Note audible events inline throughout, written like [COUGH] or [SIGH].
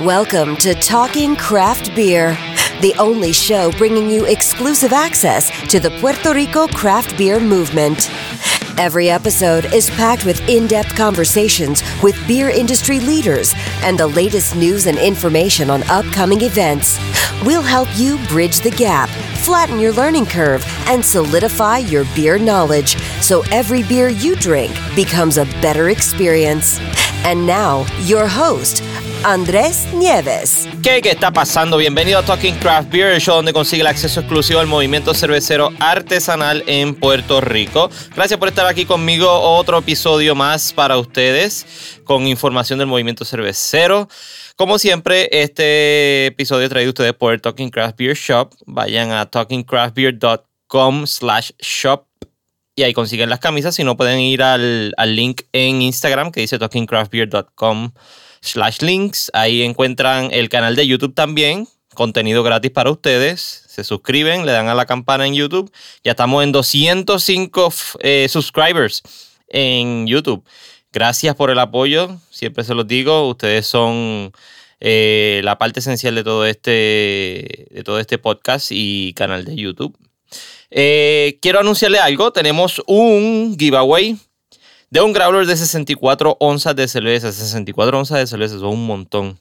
Welcome to Talking Craft Beer, the only show bringing you exclusive access to the Puerto Rico craft beer movement. Every episode is packed with in depth conversations with beer industry leaders and the latest news and information on upcoming events. We'll help you bridge the gap, flatten your learning curve, and solidify your beer knowledge so every beer you drink becomes a better experience. And now, your host, Andrés Nieves. ¿Qué, ¿Qué está pasando? Bienvenido a Talking Craft Beer, el show donde consigue el acceso exclusivo al movimiento cervecero artesanal en Puerto Rico. Gracias por estar aquí conmigo. Otro episodio más para ustedes con información del movimiento cervecero. Como siempre, este episodio traído ustedes por Talking Craft Beer Shop. Vayan a talkingcraftbeer.com slash shop y ahí consiguen las camisas. Si no, pueden ir al, link en Instagram que dice talkingcraftbeer.com links. Ahí encuentran el canal de YouTube también, contenido gratis para ustedes. Se suscriben, le dan a la campana en YouTube. Ya estamos en 205 eh, subscribers en YouTube. Gracias por el apoyo, siempre se los digo, ustedes son eh, la parte esencial de todo, este, de todo este podcast y canal de YouTube. Eh, quiero anunciarle algo, tenemos un giveaway de un growler de 64 onzas de cerveza. 64 onzas de cerveza, son un montón.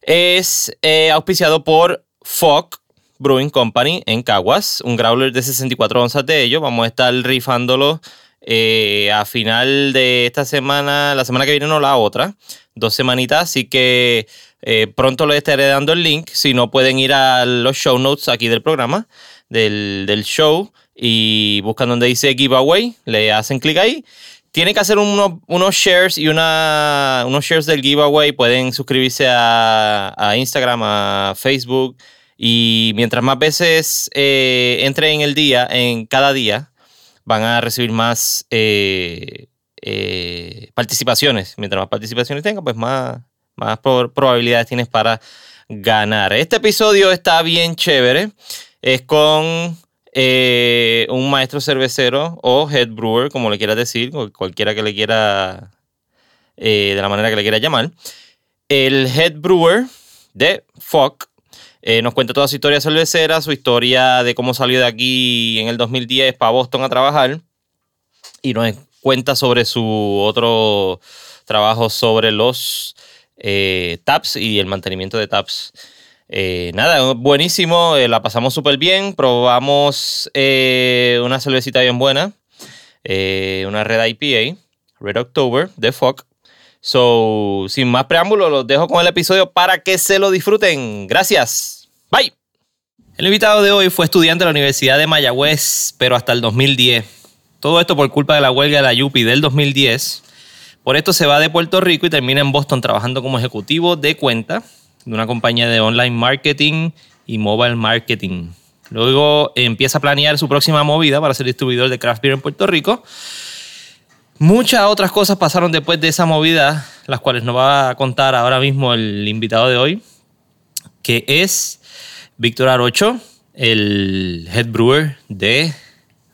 Es eh, auspiciado por Fogg Brewing Company en Caguas. Un growler de 64 onzas de ellos. Vamos a estar rifándolo eh, a final de esta semana, la semana que viene, no la otra. Dos semanitas, así que eh, pronto les estaré dando el link. Si no, pueden ir a los show notes aquí del programa, del, del show y buscan donde dice giveaway, le hacen clic ahí. Tienen que hacer unos, unos shares y una, unos shares del giveaway. Pueden suscribirse a, a Instagram, a Facebook. Y mientras más veces eh, en el día, en cada día, van a recibir más eh, eh, participaciones. Mientras más participaciones tengan, pues más, más probabilidades tienes para ganar. Este episodio está bien chévere. Es con eh, un maestro cervecero o head brewer, como le quieras decir, cualquiera que le quiera, eh, de la manera que le quiera llamar. El head brewer de Fock eh, nos cuenta toda su historia cervecera, su historia de cómo salió de aquí en el 2010 para Boston a trabajar y nos cuenta sobre su otro trabajo sobre los taps y el mantenimiento de taps eh, nada, buenísimo, eh, la pasamos súper bien, probamos eh, una cervecita bien buena, una Red IPA, Red October de Fock. So, sin más preámbulo, los dejo con el episodio para que se lo disfruten. Gracias. Bye. El invitado de hoy fue estudiante de la Universidad de Mayagüez, pero hasta el 2010. Todo esto por culpa de la huelga de la Yupi del 2010. Por esto se va de Puerto Rico y termina en Boston trabajando como ejecutivo de cuenta de una compañía de online marketing y mobile marketing. Luego empieza a planear su próxima movida para ser distribuidor de craft beer en Puerto Rico. Muchas otras cosas pasaron después de esa movida, las cuales nos va a contar ahora mismo el invitado de hoy, que es Víctor Arocho, el head brewer de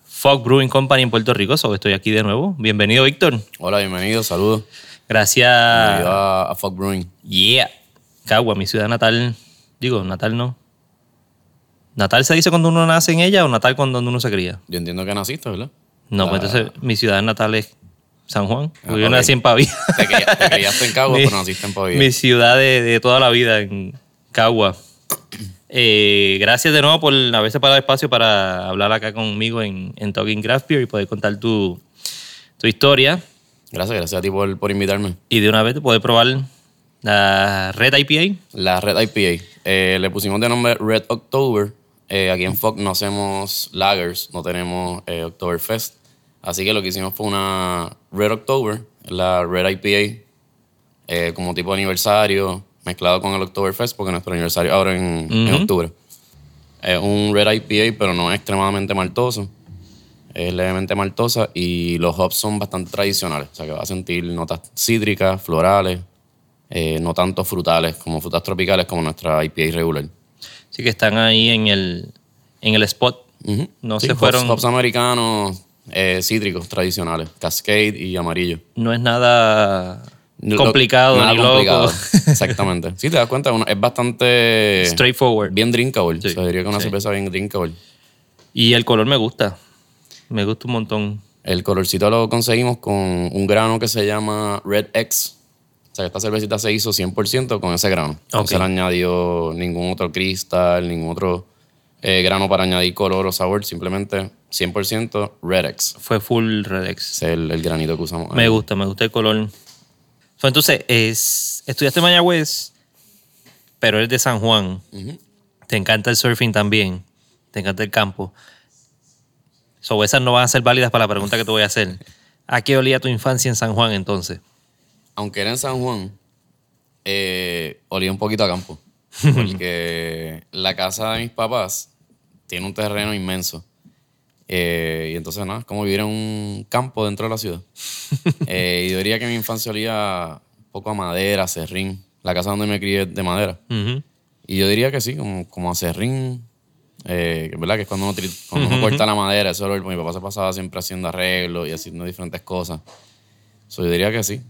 Fog Brewing Company en Puerto Rico. So, estoy aquí de nuevo. Bienvenido, Víctor. Hola, bienvenido, saludos. Gracias. Bienvenido a, a Fog Brewing. Yeah. Cagua, mi ciudad natal. Digo, natal no. ¿Natal se dice cuando uno nace en ella o natal cuando uno se cría? Yo entiendo que naciste, ¿verdad? No, pues entonces mi ciudad natal es San Juan. Ah, yo nací en Pavía. Te, [LAUGHS] criaste en Cagua, pero naciste en Pavía. Mi ciudad de, toda la vida, en Cagua. Eh, gracias de nuevo por haberse parado espacio para hablar acá conmigo en, en Talking Craft Beer y poder contar tu, tu historia. Gracias, gracias a ti por, por invitarme. Y de una vez poder probar la Red IPA. La Red IPA. Eh, le pusimos de nombre Red October. Eh, aquí en Fox no hacemos lagers, no tenemos eh, Oktoberfest. Así que lo que hicimos fue una Red October, la Red IPA, eh, como tipo de aniversario, mezclado con el Oktoberfest, porque nuestro aniversario ahora en, en octubre. Es un Red IPA, pero no es extremadamente maltoso. Es levemente maltosa y los hops son bastante tradicionales. O sea que va a sentir notas cítricas, florales, eh, no tanto frutales como frutas tropicales como nuestra IPA regular. Sí que están ahí en el, en el spot. No se fueron... Hops, americanos, eh, cítricos tradicionales, Cascade y amarillo. No es nada Lo- Complicado, nada ni loco. complicado. [LAUGHS] Exactamente. Sí, te das cuenta, es bastante... Straightforward. Bien drinkable. Sí. O sea, diría que una Sí. cerveza bien drinkable. Y el color me gusta. Me gusta un montón. El colorcito lo conseguimos con un grano que se llama Red X. Sea, esta cervecita se hizo 100% con ese grano. No se le añadió ningún otro cristal, ningún otro eh, grano para añadir color o sabor. Simplemente 100% Red X. Fue full Redex. Es el, el granito que usamos. Me gusta, me gusta el color. So, entonces, es, estudiaste en Mayagüez, pero eres de San Juan. Te encanta el surfing también. Te encanta el campo. So, esas no van a ser válidas para la pregunta que te voy a hacer. ¿A qué olía tu infancia en San Juan entonces? Aunque era en San Juan, eh, olía un poquito a campo. [LAUGHS] Porque la casa de mis papás tiene un terreno inmenso. Eh, y entonces, nada, es como vivir en un campo dentro de la ciudad. [LAUGHS] Eh, y yo diría que mi infancia olía un poco a madera, serrín. La casa donde me crié es de madera. Ujú. Y yo diría que sí, como, como a serrín. Eh, ¿Verdad? Que es cuando uno, cuando uno corta la madera, ese olor, mi papá se pasaba siempre haciendo arreglos y haciendo diferentes cosas. So, yo diría que sí.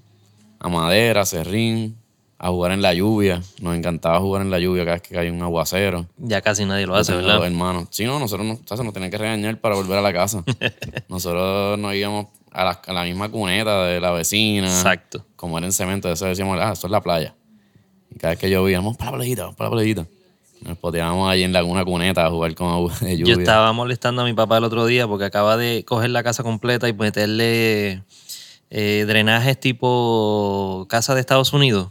A madera, serrín, a jugar en la lluvia. Nos encantaba jugar en la lluvia cada vez que caía un aguacero. Ya casi nadie lo hace, ¿verdad? dos hermanos. Sí, no, nosotros nos, o sea, nos tenían que regañar para volver a la casa. [LAUGHS] nosotros nos íbamos a la, a la misma cuneta de la vecina. Exacto. Como era en cemento, eso decíamos, ah, esto es la playa. Y cada vez que llovía, vamos para la playita, vamos para la playita. Nos poteábamos ahí en Laguna Cuneta a jugar con agua de lluvia. Yo estaba molestando a mi papá el otro día porque acaba de coger la casa completa y meterle eh, drenajes tipo casa de Estados Unidos.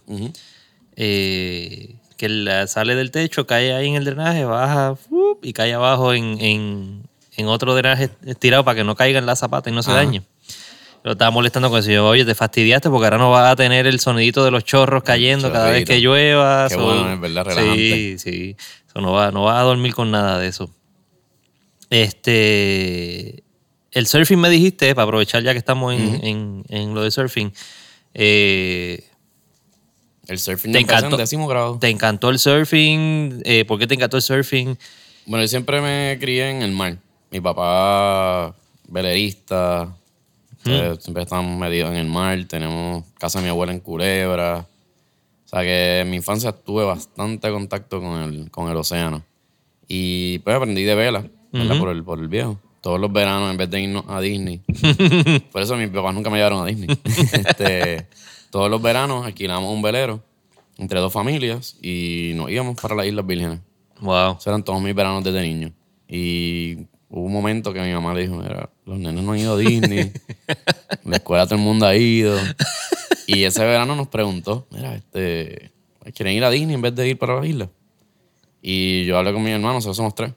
Eh, que la- sale del techo, cae ahí en el drenaje, baja y cae abajo en, en- en otro drenaje estirado para que no caiga en la zapata y no se Ajá. dañe. Lo estaba molestando con eso. Yo, oye, te fastidiaste porque ahora no vas a tener el sonidito de los chorros cayendo cada vez que llueva. Qué bueno, es verdad, Sí, relajante. sí. So, no vas no vas a dormir con nada de eso. Este. El surfing me dijiste, para aprovechar ya que estamos en, en- en lo de surfing. eh, El surfing Te en encantó. décimo grado. ¿Te encantó el surfing? Eh, ¿Por qué te encantó el surfing? Bueno, yo siempre me crié en el mar. Mi papá, velerista, eh, siempre estábamos metidos en el mar. Tenemos casa de mi abuela en Culebra. O sea que en mi infancia tuve bastante contacto con el, con el océano. Y pues aprendí de vela, ¿verdad? por, el, por el viejo. Todos los veranos, en vez de irnos a Disney. [LAUGHS] por eso mis papás nunca me llevaron a Disney. [LAUGHS] Este, todos los veranos alquilamos un velero entre dos familias y nos íbamos para las Islas Vírgenes. Wow. Esos eran todos mis veranos desde niño. Y hubo un momento que mi mamá le dijo, mira, los nenes no han ido a Disney. en [LAUGHS] la escuela todo el mundo ha ido. Y ese verano nos preguntó, mira, este, ¿quieren ir a Disney en vez de ir para las islas? Y yo hablé con mi hermano, nosotros somos tres.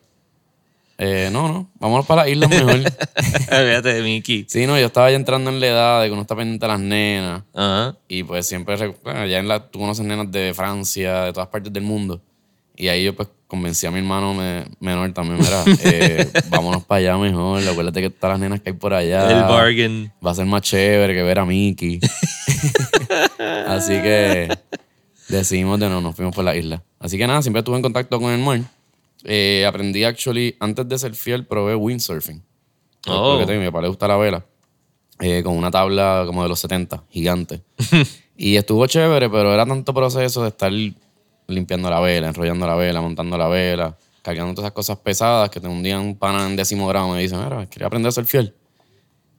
Eh, no, no, vámonos para las islas [LAUGHS] mejor. Fíjate de Mickey. sí, no, yo estaba ya entrando en la edad de que uno está pendiente de las nenas. Ajá. Y pues siempre, bueno, ya en la, tú conoces nenas de Francia, de todas partes del mundo. Y ahí yo pues convencí a mi hermano me- menor también, mira, [LAUGHS] eh, vámonos para allá mejor, acuérdate que todas las nenas que hay por allá. El bargain. Va a ser más chévere que ver a Mickey. [LAUGHS] Así que decidimos de no, nos fuimos por la isla. Así que nada, siempre estuve en contacto con el mar. Eh, aprendí, actually, antes de ser fiel, probé windsurfing. Oh. Porque tengo, mi papá le gusta la vela. eh, con una tabla como de los 70, gigante. [LAUGHS] y estuvo chévere, pero era tanto proceso de estar limpiando la vela, enrollando la vela, montando la vela, cargando todas esas cosas pesadas que un día un pana en décimo grado me dice, mira, quería aprender a ser fiel.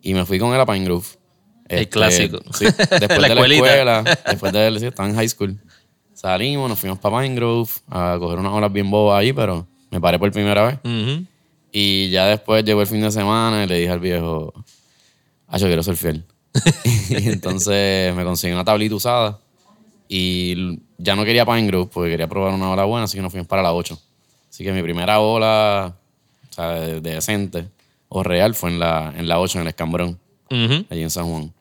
Y me fui con él a Pine Grove. El clásico. Sí, después [LAUGHS] La de la escuelita. escuela, después de sí, estaba en high school. Salimos, nos fuimos para Pine Grove a coger unas olas bien bobas ahí, pero me paré por primera vez. Y ya después llegó el fin de semana y le dije al viejo, ah, yo quiero ser fiel. [LAUGHS] [LAUGHS] y entonces me conseguí una tablita usada y ya no quería Pine Grove porque quería probar una ola buena, así que nos fuimos para la 8. Así que mi primera ola, o sea, de, de decente o real fue en la, en la 8, en el Escambrón, allí en San Juan.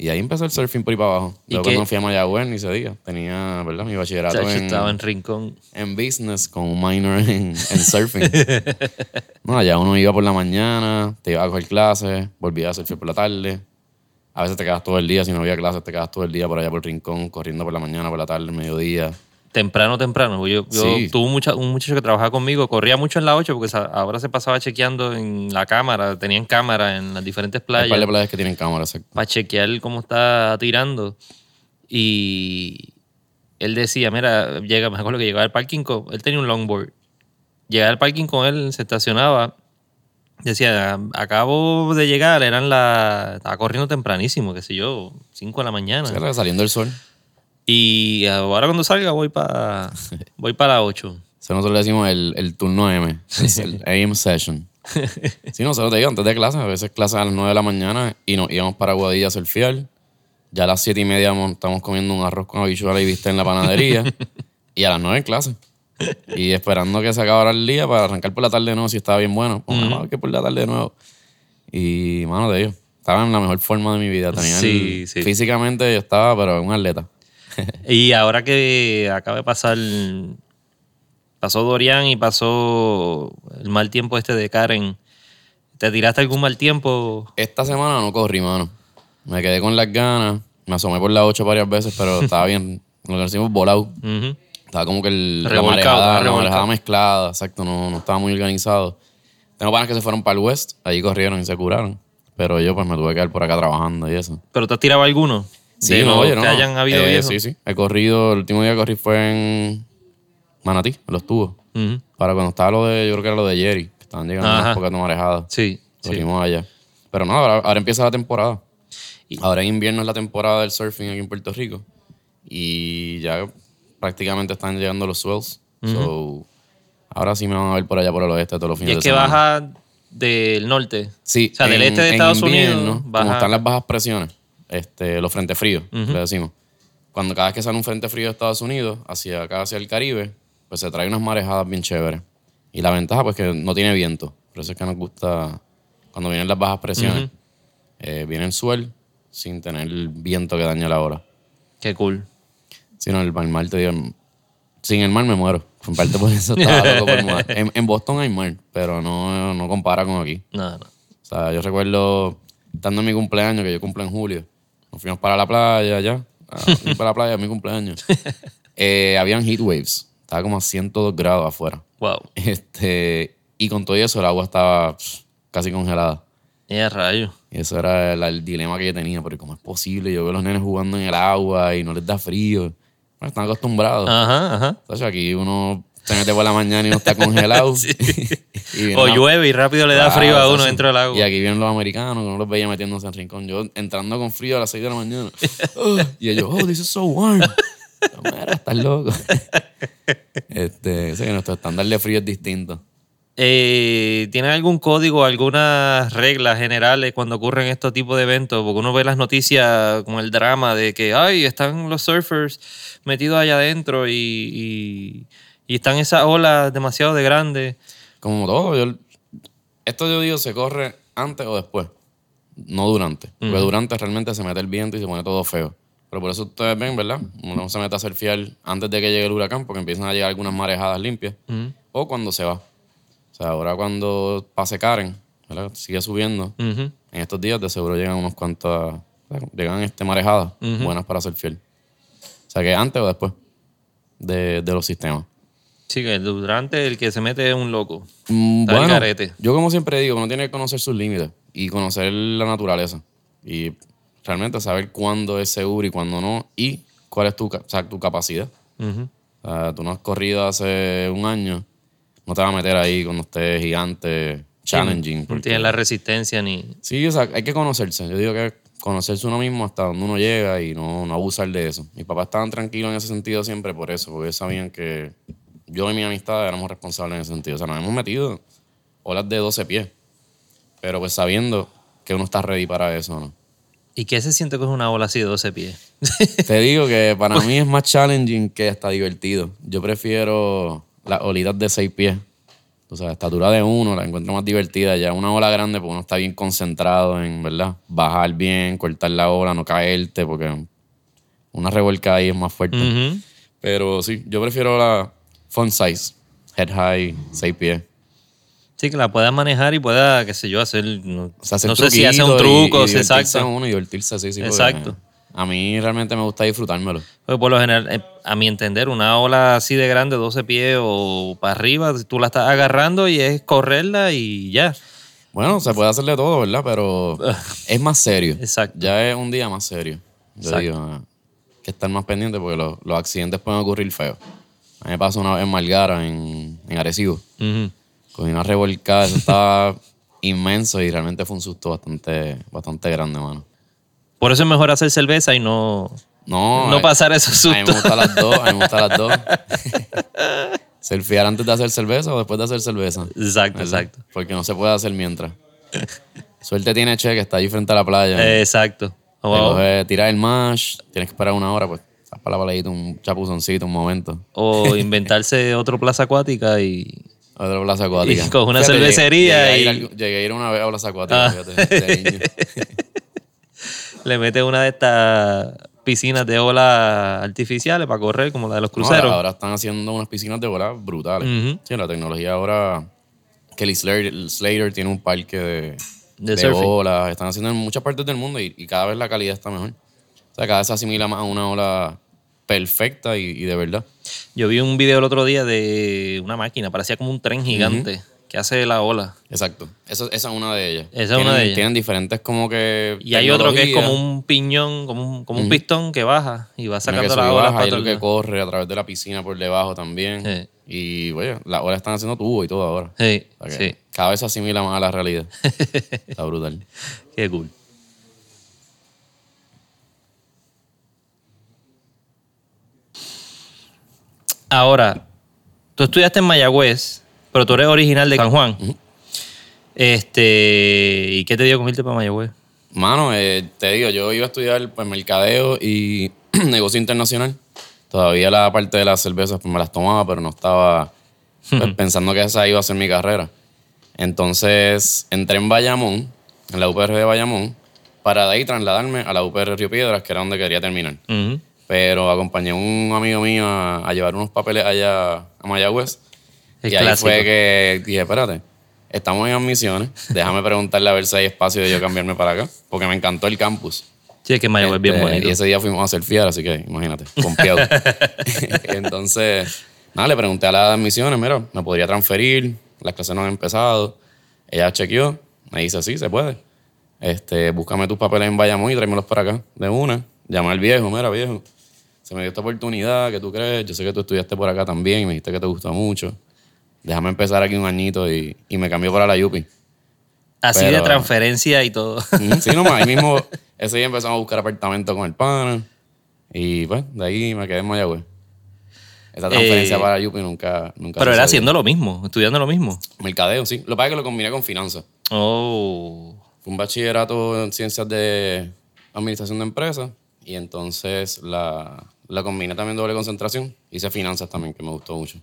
Y ahí empezó el surfing por ahí para abajo. ¿Y Luego qué? cuando fui a Mayagüez, ni se diga. Tenía, ¿verdad? Mi bachillerato Chacho, en, estaba en Rincón. en business con un minor en, en surfing. [LAUGHS] no, allá uno iba por la mañana, te iba a coger clases, volvía a surfear por la tarde. A veces te quedas todo el día, si no había clases, te quedas todo el día por allá por el rincón, corriendo por la mañana, por la tarde, mediodía. Temprano, temprano. Yo, yo Sí. tuve un, mucha- un muchacho que trabajaba conmigo, corría mucho en la 8 porque ahora se pasaba chequeando en la cámara, tenían cámara en las diferentes Hay par de playas playas que tienen cámara, exacto. para chequear cómo está tirando. Y él decía, mira, llega, me acuerdo que llegaba al parking con, él tenía un longboard. Llegaba al parking con él, se estacionaba. Decía, acabo de llegar, eran las, estaba corriendo tempranísimo, qué sé yo, 5 de la mañana. Era saliendo el sol. Y ahora cuando salga voy para [LAUGHS] voy para la 8. Eso nosotros le decimos el, el turno M, [LAUGHS] es el AM session. Sí, nosotros te digo, antes de clase, a veces clases a las 9 de la mañana y nos íbamos para Guadilla a surfear. Ya a las 7 y media mo- estamos comiendo un arroz con habichuela y viste en la panadería. [LAUGHS] y a las 9 en clase. Y esperando que se acabara el día para arrancar por la tarde de nuevo si estaba bien bueno. Pues, ver que por la tarde de nuevo. Y, mano, te digo, estaba en la mejor forma de mi vida. Tenía Sí, el- sí. Físicamente yo estaba, pero un atleta. [LAUGHS] Y ahora que acaba de pasar, pasó Dorian y pasó el mal tiempo este de Karen, ¿te tiraste algún mal tiempo? Esta semana no corrí, mano. Me quedé con las ganas. Me asomé por las 8 varias veces, pero [LAUGHS] estaba bien. Lo que decimos volado. Ujú. Estaba como que el, la, marejada, la marejada mezclada. Exacto, no, no estaba muy organizado. Tengo panas que se fueron para el West. Allí corrieron y se curaron. Pero yo pues me tuve que quedar por acá trabajando y eso. ¿Pero te has tirado alguno? De los oye, que hayan habido Eh? Sí, sí. He corrido, el último día que corrí fue en Manatí, en los tubos. Ujú. Para cuando estaba lo de, yo creo que era lo de Jerry, que estaban llegando Ajá. unas pocas de marejada. Sí, sí. Corrimos allá. Pero no, ahora, ahora empieza la temporada. Y- Ahora en invierno es la temporada del surfing aquí en Puerto Rico. Y ya prácticamente están llegando los swells. So, ahora sí me van a ver por allá por el oeste todos los Y fines es de que baja del norte. Sí, O sea, del este de Estados invierno, Unidos. Como Baja. están las bajas presiones, este, los frentes fríos, le decimos. Cuando cada vez que sale un frente frío de Estados Unidos, hacia acá, hacia el Caribe, pues se trae unas marejadas bien chéveres. Y la ventaja, pues que no tiene viento. Por eso es que nos gusta, cuando vienen las bajas presiones, eh, viene el suel sin tener el viento que daña la hora. Qué cool. Si no, el, el mar, te digo, sin el mar me muero. En parte por eso estaba loco por mudar. [LAUGHS] En, en Boston hay mar, pero no, no compara con aquí. No, no. O sea, yo recuerdo estando en mi cumpleaños, que yo cumplo en julio. Nos fuimos para la playa ya. [LAUGHS] A ir para la playa mi cumpleaños. Eh, habían heat waves. Estaba como a 102 grados afuera. Wow. Este, y con todo eso el agua estaba casi congelada. Ya rayo. Y eso era el, el dilema que yo tenía, porque cómo es posible, yo veo a los nenes jugando en el agua y no les da frío. Bueno, están acostumbrados. Ajá, ajá. Entonces aquí uno se mete por la mañana y no está [LAUGHS] congelado. [LAUGHS] Y O una- llueve y rápido le da frío a uno dentro del agua. Y aquí vienen los americanos, que no los veía metiéndose en rincón. Yo entrando con frío a las 6 de la mañana. [LAUGHS] Oh, y ellos, oh, this is so warm. Mira, estás loco. este, sé que nuestro estándar de frío es distinto. Eh, ¿Tienen algún código, algunas reglas generales cuando ocurren estos tipos de eventos? Porque uno ve las noticias con el drama de que, ay, están los surfers metidos allá adentro y, y, y están esas olas demasiado de grandes. Como todo, yo, esto yo digo se corre antes o después, no durante. Porque durante realmente se mete el viento y se pone todo feo. Pero por eso ustedes ven, ¿verdad? Uno se mete a surfear antes de que llegue el huracán porque empiezan a llegar algunas marejadas limpias. O cuando se va. O sea, ahora cuando pase Karen, ¿verdad? Sigue subiendo. En estos días de seguro llegan unos cuantas, llegan este, marejadas buenas para fiel. O sea, que antes o después de, de los sistemas. Sí, que durante el que se mete es un loco. Mm, bueno, yo como siempre digo, uno tiene que conocer sus límites y conocer la naturaleza y realmente saber cuándo es seguro y cuándo no y cuál es tu, o sea, tu capacidad. Ujú. O sea, tú no has corrido hace un año, no te vas a meter ahí cuando estés gigante, challenging. No porque- tiene la resistencia ni... Sí, o sea, hay que conocerse. Yo digo que conocerse uno mismo hasta donde uno llega y no, no abusar de eso. Mis papás estaban tranquilos en ese sentido siempre por eso, porque ellos sabían que yo y mi amistad éramos responsables en ese sentido. O sea, nos hemos metido olas de 12 pies, pero pues sabiendo que uno está ready para eso, ¿no? ¿Y qué se siente con una ola así de 12 pies? [LAUGHS] Te digo que para mí es más challenging que hasta divertido. Yo prefiero las olitas de 6 pies. O sea, estatura de uno la encuentro más divertida. Ya una ola grande, pues uno está bien concentrado en, ¿verdad? Bajar bien, cortar la ola, no caerte, porque una revuelca ahí es más fuerte. Pero sí, yo prefiero la fun size, head high, 6 pies. Sí, que la pueda manejar y pueda, qué sé yo, hacer... No, O sea, hacer no sé si hace un y- truco, y divertirse exacto. uno y divertirse así, sí. porque Exacto. A mí realmente me gusta disfrutármelo. Porque por lo general, eh, a mi entender, una ola así de grande, 12 pies o para arriba, tú la estás agarrando y es correrla y ya. Bueno, se puede hacer de todo, ¿verdad? Pero [LAUGHS] es más serio. Exacto. Ya es un día más serio. Yo Exacto. digo, ah, que estar más pendiente porque los, los accidentes pueden ocurrir feos. A mí me pasó una vez en Malgara, en, en Arecibo. Ujú. Cogí una revolcada, eso estaba [LAUGHS] inmenso y realmente fue un susto bastante, bastante grande, mano. Por eso es mejor hacer cerveza y no, No, no eh, pasar esos A mí me sustos. gustan las dos, a mí me gustan las dos. [LAUGHS] ¿Selfiear antes de hacer cerveza o después de hacer cerveza? Exacto, ¿Verdad? exacto. Porque no se puede hacer mientras. Suerte tiene Che, que está ahí frente a la playa. Exacto. Te O, coges, tiras el mash, tienes que esperar una hora, pues, para la playita, un chapuzoncito, un momento. o [LAUGHS] inventarse otro plaza acuática y. Otra plaza acuática. Y con una Fíjate, llegué- cervecería Llegué, a ir y- llegué a ir una vez a plaza acuática, Ah. fíjate, de niño. [LAUGHS] le mete una de estas piscinas de olas artificiales para correr, como la de los cruceros. ahora, ahora están haciendo unas piscinas de bola brutales. Sí, la tecnología ahora. Kelly Slater, Slater tiene un parque de, De olas. Están haciendo en muchas partes del mundo y, y cada vez la calidad está mejor. Sea, cada vez se asimila más a una ola perfecta y, y de verdad. Yo vi un video el otro día de una máquina, parecía como un tren gigante que hace la ola. Exacto. Eso- esa es una de ellas. Esa es una de ellas. Tienen diferentes como que. Y hay otro que es como un piñón, como un, como un pistón que baja y va sacando la ola baja, hay otro que corre a través de la piscina por debajo también. Sí. Y, oye, las olas están haciendo tubo y todo ahora. Sí, O sea que sí. Cada vez se asimila más a la realidad. [LAUGHS] Está brutal. Qué cool. Ahora, tú estudiaste en Mayagüez, pero tú eres original de San Juan. Este, ¿y qué te dio con irte para Mayagüez? Mano, eh, te digo, yo iba a estudiar pues, mercadeo y [CLEARS THROAT] negocio internacional. Todavía la parte de las cervezas pues, me las tomaba, pero no estaba pues, [LAUGHS] pensando que esa iba a ser mi carrera. Entonces entré en Bayamón, en la UPR de Bayamón, para de ahí trasladarme a la UPR Río Piedras, que era donde quería terminar. Pero acompañé a un amigo mío a, a llevar unos papeles allá a Mayagüez. El y ahí fue que dije, espérate, estamos en admisiones, déjame preguntarle a ver si hay espacio de yo cambiarme para acá, porque me encantó el campus. Sí, es que Mayagüez es bien Este, bonito. Y ese día fuimos a surfear, así que imagínate, confiado. [LAUGHS] [LAUGHS] Entonces, nada, le pregunté a la de admisiones, mira, ¿me podría transferir? Las clases no han empezado. Ella chequeó, me dice, sí, se puede. Este, búscame tus papeles en Bayamón y tráemelos para acá, de una. Llamé al viejo, mira, viejo, se me dio esta oportunidad, ¿qué tú crees? Yo sé que tú estudiaste por acá también y me dijiste que te gustó mucho. Déjame empezar aquí un añito y, y me cambió para la Yupi. Así de transferencia y todo. Sí, nomás, ahí mismo, [LAUGHS] ese día empezamos a buscar apartamento con el pana. Y pues, de ahí me quedé en Mayagüez. Esa transferencia Eh, para Yupi nunca, nunca Pero era haciendo lo mismo, estudiando lo mismo. Mercadeo, sí. Lo que pasa es que lo combiné con finanzas. Oh. Fue un bachillerato en ciencias de administración de empresas. Y entonces la, la combiné también doble concentración. Hice finanzas también, que me gustó mucho.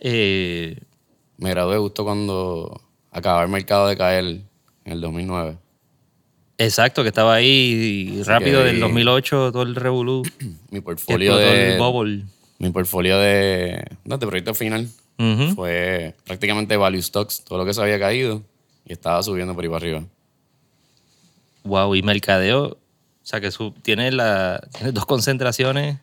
Eh, Me gradué justo cuando acababa el mercado de caer en el 2009. exacto, que estaba ahí rápido del ahí- 2008, todo el revolú. [CLEARS THROAT] Mi portfolio explotó el de, bubble. mi portfolio de, no, de proyecto final fue prácticamente value stocks, todo lo que se había caído y estaba subiendo por ahí para arriba. Wow, y mercadeo, sea que su, tiene, la, tiene dos concentraciones.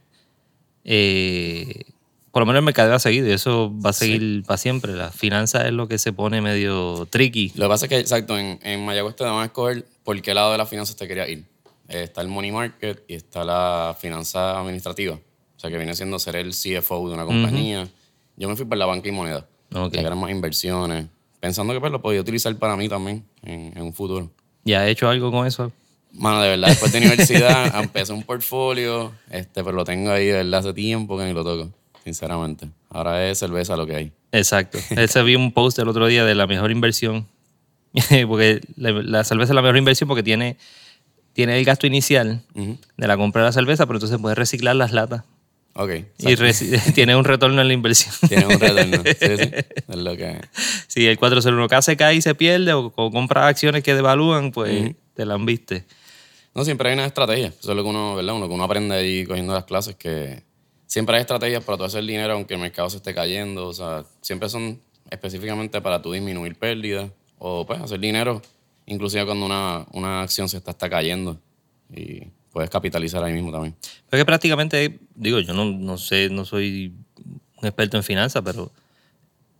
eh, por lo menos el mercadeo ha seguido y eso va a seguir para siempre. La finanza es lo que se pone medio tricky. Lo que pasa es que, exacto, en, en Mayagüez te dan a escoger por qué lado de las finanzas te querías ir. Eh, está el money market y está la finanza administrativa. O sea, que viene siendo ser el CFO de una compañía. Yo me fui por la banca y moneda. Ok. Ya que eran más inversiones. Pensando que pues, lo podía utilizar para mí también en, en un futuro. ¿Ya ha hecho algo con eso? Mano, de verdad, después de universidad [LAUGHS] empecé un portfolio, este, pero lo tengo ahí de verdad hace tiempo que ni lo toco, sinceramente. Ahora es cerveza lo que hay. Exacto. Ese vi un post el otro día de la mejor inversión. [LAUGHS] porque la, la cerveza es la mejor inversión porque tiene, tiene el gasto inicial Ujú. de la compra de la cerveza, pero entonces puedes reciclar las latas. Ok. Y reci- [LAUGHS] tiene un retorno en la inversión. Tiene un retorno. Sí, sí. Es lo que. Si el 401k se cae y se pierde o, o compras acciones que devalúan, pues te la han viste. No, siempre hay una estrategia. Eso es lo que uno, ¿verdad? Lo que uno aprende ahí cogiendo las clases, que siempre hay estrategias para tú hacer dinero aunque el mercado se esté cayendo. O sea, siempre son específicamente para tú disminuir pérdidas o pues hacer dinero, inclusive cuando una, una acción se está, está cayendo. Y puedes capitalizar ahí mismo también. Porque prácticamente, digo, yo no, no sé, no soy un experto en finanzas, pero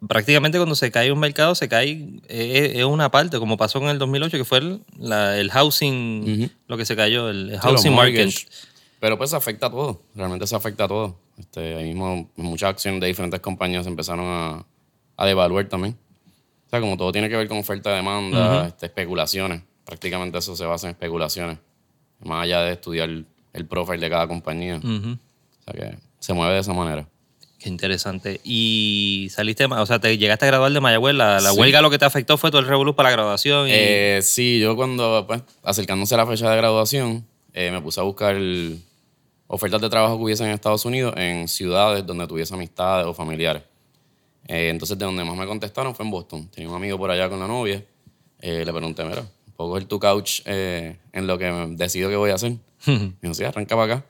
prácticamente cuando se cae un mercado, se cae, eh, es, una parte, como pasó en el 2008, que fue el, la- el housing, lo que se cayó, el Sí, housing market. Pero pues afecta a todo, realmente se afecta a todo. Este, ahí mismo muchas acciones de diferentes compañías empezaron a, a devaluar también. O sea, como todo tiene que ver con oferta y demanda, este, especulaciones. Prácticamente eso se basa en especulaciones. Más allá de estudiar el profile de cada compañía. O sea que se mueve de esa manera. Qué interesante. Y saliste, o sea, te llegaste a graduar de Mayagüez. La, la Sí. huelga lo que te afectó fue todo el revolú para la graduación. y- Eh, sí, yo cuando, pues, acercándose a la fecha de graduación, eh, me puse a buscar ofertas de trabajo que hubiesen en Estados Unidos en ciudades donde tuviese amistades o familiares. Eh, entonces, de donde más me contestaron fue en Boston. Tenía un amigo por allá con la novia. Eh, le pregunté, mira, ¿puedo coger tu couch en lo que decido que voy a hacer? [LAUGHS] Me dijo, sí, arranca para acá.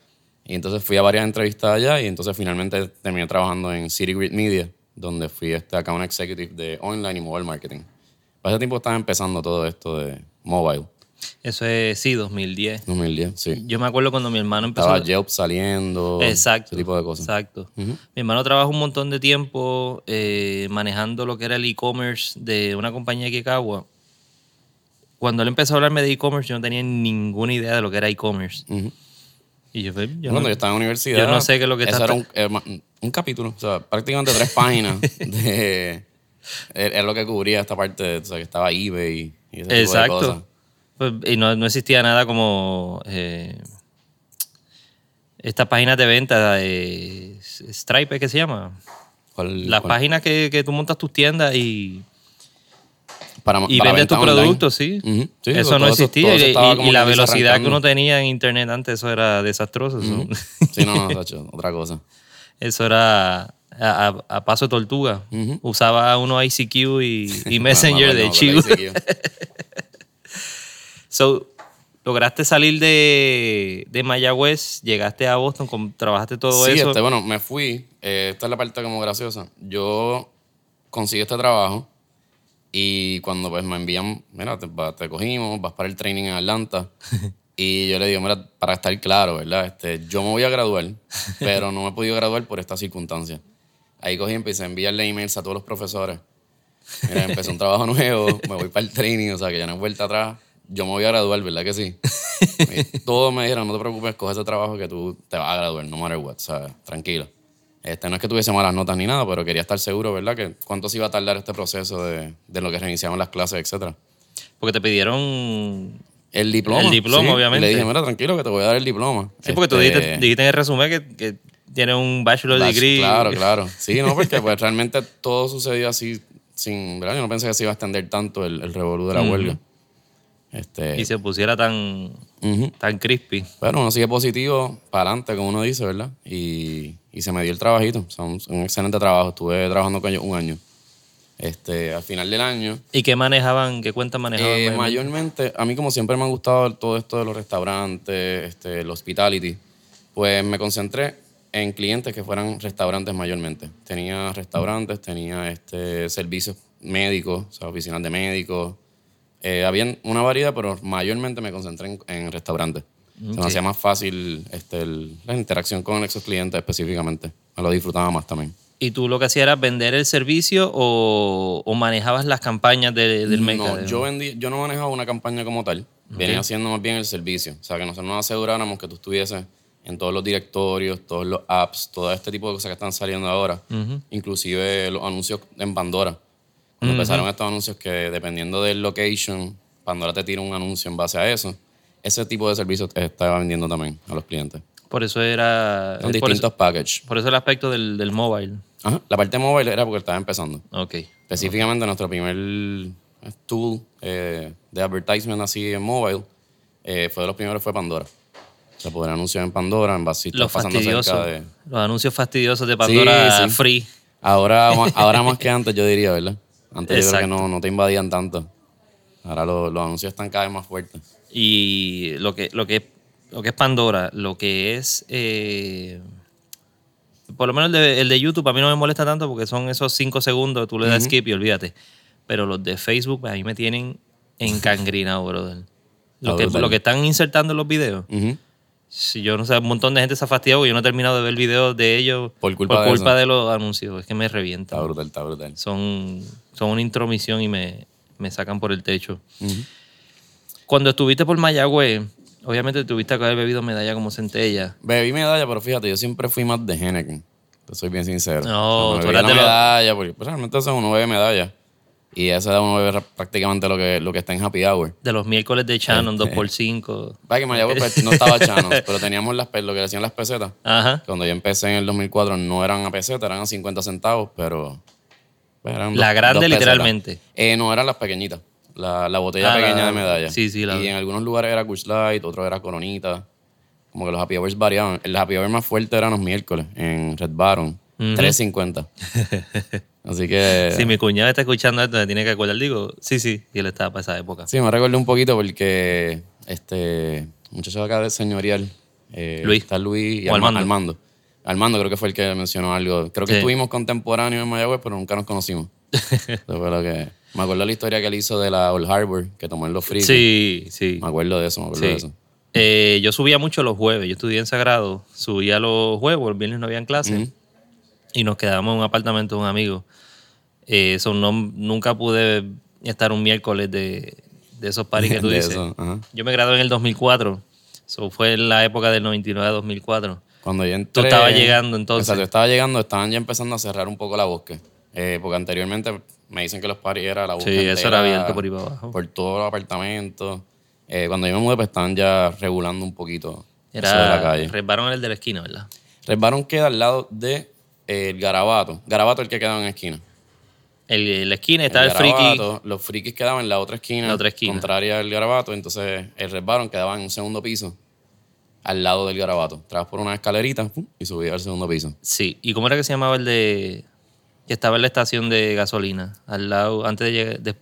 Y entonces fui a varias entrevistas allá y entonces finalmente terminé trabajando en City Grid Media, donde fui este account executive de online y mobile marketing. Para ese tiempo estaba empezando todo esto de mobile, Eso es, sí, 2010. 2010, sí. Yo me acuerdo cuando mi hermano empezó. Estaba Yelp saliendo, Exacto. ese tipo de cosas. Exacto. Mi hermano trabajó un montón de tiempo eh, manejando lo que era el e-commerce de una compañía de Kikawa. Cuando él empezó a hablarme de e-commerce, yo no tenía ninguna idea de lo que era e-commerce. Ujú. Y yo, yo Cuando no- yo estaba en la universidad, yo no sé qué es lo que eso está- era un, eh, un capítulo, o sea, prácticamente tres páginas [LAUGHS] de... Era lo que cubría esta parte, o sea, que estaba eBay y ese tipo de cosas. Exacto. Pues, y no, no existía nada como eh, estas páginas de venta, eh, Stripe, ¿qué se llama? ¿Cuál- Las cuál? páginas que, que tú montas tus tiendas y, para, y para tus online. productos, sí. Sí, eso no existía. eso y- la velocidad que uno tenía en internet antes, eso era desastroso. [LAUGHS] Sí, no, no, otra cosa. eso era a, a- a paso de tortuga. Usaba uno ICQ y, y [LAUGHS] Messenger de Chivo. [LAUGHS] So, lograste salir de, de Mayagüez, llegaste a Boston, trabajaste todo sí, eso. este, bueno, me fui. eh, esta es la parte como graciosa. Yo conseguí este trabajo y cuando pues me envían, mira, te, te cogimos, vas para el training en Atlanta. [LAUGHS] y yo le digo, mira, para estar claro, ¿verdad? Este, yo me voy a graduar, [LAUGHS] pero no me he podido graduar por esta circunstancia. Ahí cogí y empecé a enviarle emails a todos los profesores. Mira, empecé un trabajo [LAUGHS] nuevo, me voy para el training, o sea, que ya no hay vuelta atrás. Yo me voy a graduar, ¿verdad que sí? Y todos me dijeron, no te preocupes, coge ese trabajo que tú te vas a graduar, no matter what, o sea, tranquilo. Este, no es que tuviese malas notas ni nada, pero quería estar seguro, ¿verdad? Que cuánto se iba a tardar este proceso de, de lo que reiniciaban las clases, etcétera. Porque te pidieron... El diploma. El diploma, sí. obviamente. Y le dije, mira, tranquilo, que te voy a dar el diploma. Sí, porque tú Este, dijiste, dijiste en el resumen que, que tienes un bachelor Bach- degree. Claro, claro. [LAUGHS] Sí, no, porque pues realmente todo sucedió así sin, ¿verdad? Yo no pensé que se iba a extender tanto el, el revolú de la huelga. Este, Y se pusiera tan, ujú. tan crispy. Pero uno sigue positivo, para adelante, como uno dice, ¿verdad? Y, y se me dio el trabajito. O sea, un, un excelente trabajo. Estuve trabajando con ellos un año. Este, al final del año, ¿Y qué manejaban? ¿Qué cuentas manejaban? eh, mayormente? mayormente, a mí como siempre me ha gustado todo esto de los restaurantes, este, el hospitality, pues me concentré en clientes que fueran restaurantes mayormente. Tenía restaurantes, tenía este, servicios médicos, o sea, oficinas de médicos. Eh, había una variedad, pero mayormente me concentré en, en restaurantes. Se me hacía más fácil este, el- la interacción con esos clientes específicamente. Me lo disfrutaba más también. ¿Y tú lo que hacías era vender el servicio o, o manejabas las campañas de- del No, mercado? yo vendí, yo no manejaba una campaña como tal. Venía haciendo más bien el servicio. O sea, que nosotros nos aseguráramos que tú estuvieses en todos los directorios, todos los apps, todo este tipo de cosas que están saliendo ahora. Inclusive los anuncios en Pandora. Empezaron estos anuncios que dependiendo del location, Pandora te tira un anuncio en base a eso. Ese tipo de servicios estaba vendiendo también a los clientes. Por eso era... Por, distintos packages. por eso el aspecto del, del mobile. Ajá. La parte móvil era porque estaba empezando. Ok. Específicamente nuestro primer eh, tool eh, de advertisement así en mobile eh, fue de los primeros fue Pandora. Se poder anunciar en Pandora en base si estás Los pasando fastidiosos. cerca de... Los anuncios fastidiosos de Pandora Sí, sí. free. Ahora, ahora más que antes yo diría, ¿verdad? Antes yo creo que Exacto. no, no te invadían tanto. Ahora lo- los anuncios están cada vez más fuertes. Y lo que, lo que, lo que es Pandora, lo que es. eh, por lo menos el de, el de YouTube a mí no me molesta tanto porque son esos cinco segundos, tú le das skip y olvídate. Pero los de Facebook a mí me tienen encangrinado, brother. Lo Ah, que, lo que están insertando en los videos. Sí, yo no sé, un montón de gente se ha fastidiado yo no he terminado de ver videos de ellos Por culpa de culpa eso. de los anuncios. Es que me revientan. Está brutal, está brutal. Son, son una intromisión y me, me sacan por el techo. Cuando estuviste por Mayagüez, obviamente tuviste que haber bebido medalla como centella. Bebí medalla, pero fíjate, yo siempre fui más de Henneken. Te soy bien sincero. No, O sea, tú eras de medalla, porque pues, realmente eso uno bebe medalla. Y a esa edad uno bebe prácticamente lo que, lo que está en Happy Hour. De los miércoles de Shannon, Este. 2x5. Para que Mayagüez pues, no estaba chano, [LAUGHS] pero teníamos las, lo que decían las pesetas. Ajá. Cuando yo empecé en el 2004 no eran a peseta, eran a 50 centavos, pero... eran La grande, literalmente. Eh, no, eran las pequeñitas. La, la botella Ah, la- pequeña de medalla. sí, sí, la- Y en algunos lugares era Kush Light, otros era Coronita. Como que los happy hours variaban. El happy hour más fuerte eran los miércoles en Red Baron. 3.50. [LAUGHS] Así que... Si mi cuñado está escuchando esto, me tiene que acordar. Digo, sí, sí, y él estaba para esa época. Sí, me recordé un poquito porque este muchacho de acá de señorial, eh, Luis. está Luis y Armando. Armando. Armando creo que fue el que mencionó algo. Creo que Sí. estuvimos contemporáneos en Mayagüez, pero nunca nos conocimos. [LAUGHS] Lo que... Me acuerdo la historia que él hizo de la Old Harbor, que tomó en los fríos. Sí, sí. Me acuerdo de eso, me acuerdo de sí. eso. Eh, yo subía mucho los jueves. Yo estudié en Sagrado. Subía los jueves, el viernes no habían clases. Y nos quedábamos en un apartamento de un amigo. Eh, eso no, nunca pude estar un miércoles de, de esos paris que [LAUGHS] tú De dices. eso. Yo me gradué en el 2004. Eso fue en la época del 99-2004. Cuando yo entré... Tú estabas llegando, entonces. Exacto, yo estaba llegando, estaban ya empezando a cerrar un poco la bosque. Eh, porque anteriormente me dicen que los paris era la bosque Sí, eso era abierto por ahí para abajo. Por todos los apartamentos. Eh, cuando yo me mudé, pues estaban ya regulando un poquito eso de la Era calle. Red Baron el de la esquina, ¿verdad? Red Baron queda al lado de eh, el Garabato. Garabato el que quedaba en la esquina. El, la esquina estaba el, El friki. Los frikis quedaban en la otra esquina. La otra esquina. Contraria al Garabato. Entonces el Red Baron quedaba en un segundo piso. Al lado del Garabato. Trabas por una escalerita pum, y subía al segundo piso. Sí. ¿Y cómo era que se llamaba el de. que estaba en la estación de gasolina? Al lado, antes de llegar. de-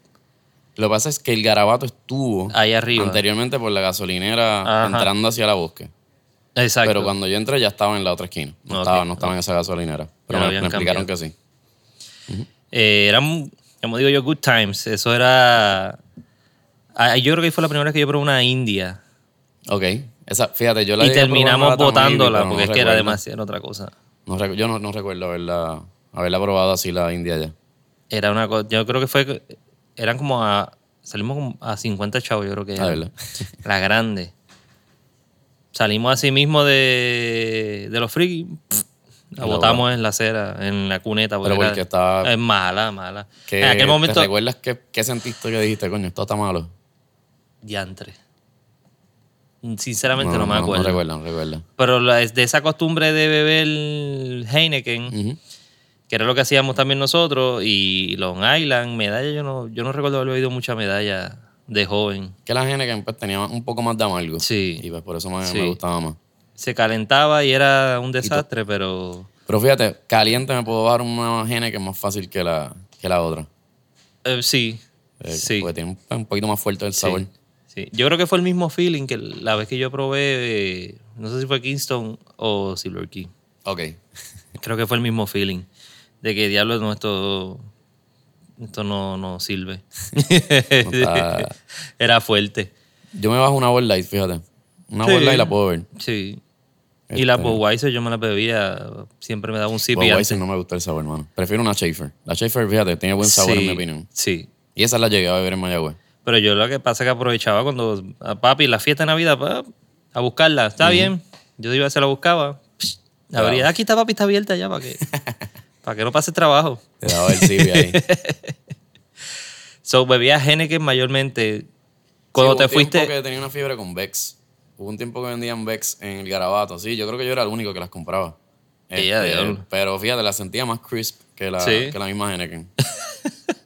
Lo que pasa es que el Garabato estuvo ahí arriba. anteriormente por la gasolinera Ajá. entrando hacia la bosque. Exacto. Pero cuando yo entré ya estaba en la otra esquina. No, estaba, no estaba en esa gasolinera. Pero me, explicaron cambiado. que sí. Eh, eran, como digo yo, good times. Eso era. ah, Yo creo que fue la primera vez que yo probé una India. Ok. Esa, fíjate, yo la Y terminamos pero no porque es que era demasiado otra cosa. No yo no, no recuerdo haberla, haberla probado así la India ya. Era una cosa. Yo creo que fue. Eran como a. Salimos como a 50 chavos, yo creo que Ah, era. [LAUGHS] La grande. Salimos así mismo de, de los frikis. La botamos en la acera, en la cuneta. Pero era- porque estaba- Es mala, mala. ¿Qué- En aquel momento. ¿Te recuerdas qué, qué sentiste que dijiste, coño, esto está malo? Diantre. Sinceramente no, me acuerdo. No recuerdo, no recuerdo. Pero la- de esa costumbre de beber Heineken, que era lo que hacíamos también nosotros, y Long Island, medalla, yo no, yo no recuerdo haber bebido mucha medalla de joven. Que la Heineken pues, tenía un poco más de amargo. Sí. Y pues por eso me, Sí. me gustaba más. Se calentaba y era un desastre, pero Pero fíjate, caliente me puedo bajar una Heineken más fácil que la, que la otra. eh, sí, Eh, sí. Porque tiene un, un poquito más fuerte el sabor. sí. Yo creo que fue el mismo feeling que la vez que yo probé, no sé si fue Kingston o Silver Key. Ok. Creo que fue el mismo feeling. De que diablos, no, esto, esto no, no sirve. está- [LAUGHS] [LAUGHS] Era fuerte. Yo me bajo una Bud Light, fíjate. Una Sí. Bud Light la puedo ver. Sí. Y la Este- Budweiser yo me la bebía, siempre me daba un sip Budweiser no me gusta el sabor, hermano. Prefiero una Schaefer. La Schaefer, fíjate, tiene buen sabor en Sí, mi opinión. Sí. Y esa la llegué a beber en Mayagüez. Pero yo lo que pasa es que aprovechaba cuando a papi la fiesta de Navidad pa, a buscarla. Está bien. Yo iba a se la buscaba. Psh. Claro. Aquí está papi, está abierta ya para que, [LAUGHS] para que no pase trabajo. Te daba el ahí. [LAUGHS] So, bebía Henneken mayormente. Cuando Sí, te hubo un tiempo fuiste. que tenía una fiebre con Vex. Hubo un tiempo que vendían Vex en el Garabato. Sí, yo creo que yo era el único que las compraba. Este, pero fíjate, la sentía más crisp que la, Sí. que la misma Henneken. [LAUGHS]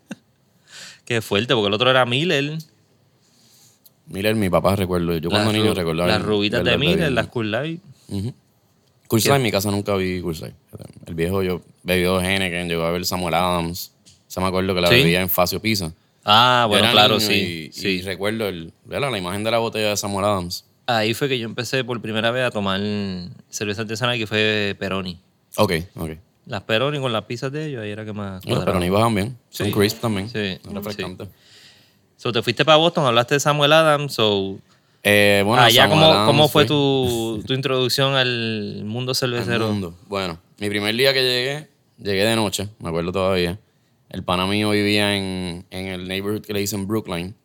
Qué fuerte, porque el otro era Miller. Miller, mi papá recuerdo. Yo cuando Las niño recuerdo. Las rubitas de Miller, las Cool Light. Coors Light, en mi casa nunca vi Light. El viejo yo bebió Henneken, llegó a ver Samuel Adams. Se me acuerdo que la ¿Sí? bebía en Facio Pisa. Ah, bueno, era claro, sí. Y, sí. y recuerdo el, ¿verdad? la imagen de la botella de Samuel Adams. Ahí fue que yo empecé por primera vez a tomar cerveza artesanal que fue Peroni. Ok, ok. Las Peroni con las pizzas de ellos, ahí era que más. Bueno, cuadraba. pero ni bajan bien. Son Sí. crisp también. Sí, Son refrescantes. So, te fuiste para Boston, hablaste de Samuel Adams, so, Eh, bueno, Samuel ¿cómo, Adams cómo fue tu, tu introducción al mundo al cervecero? mundo. Bueno, mi primer día que llegué, llegué de noche, me acuerdo todavía. El pana mío vivía en, en el neighborhood que le dicen Brookline,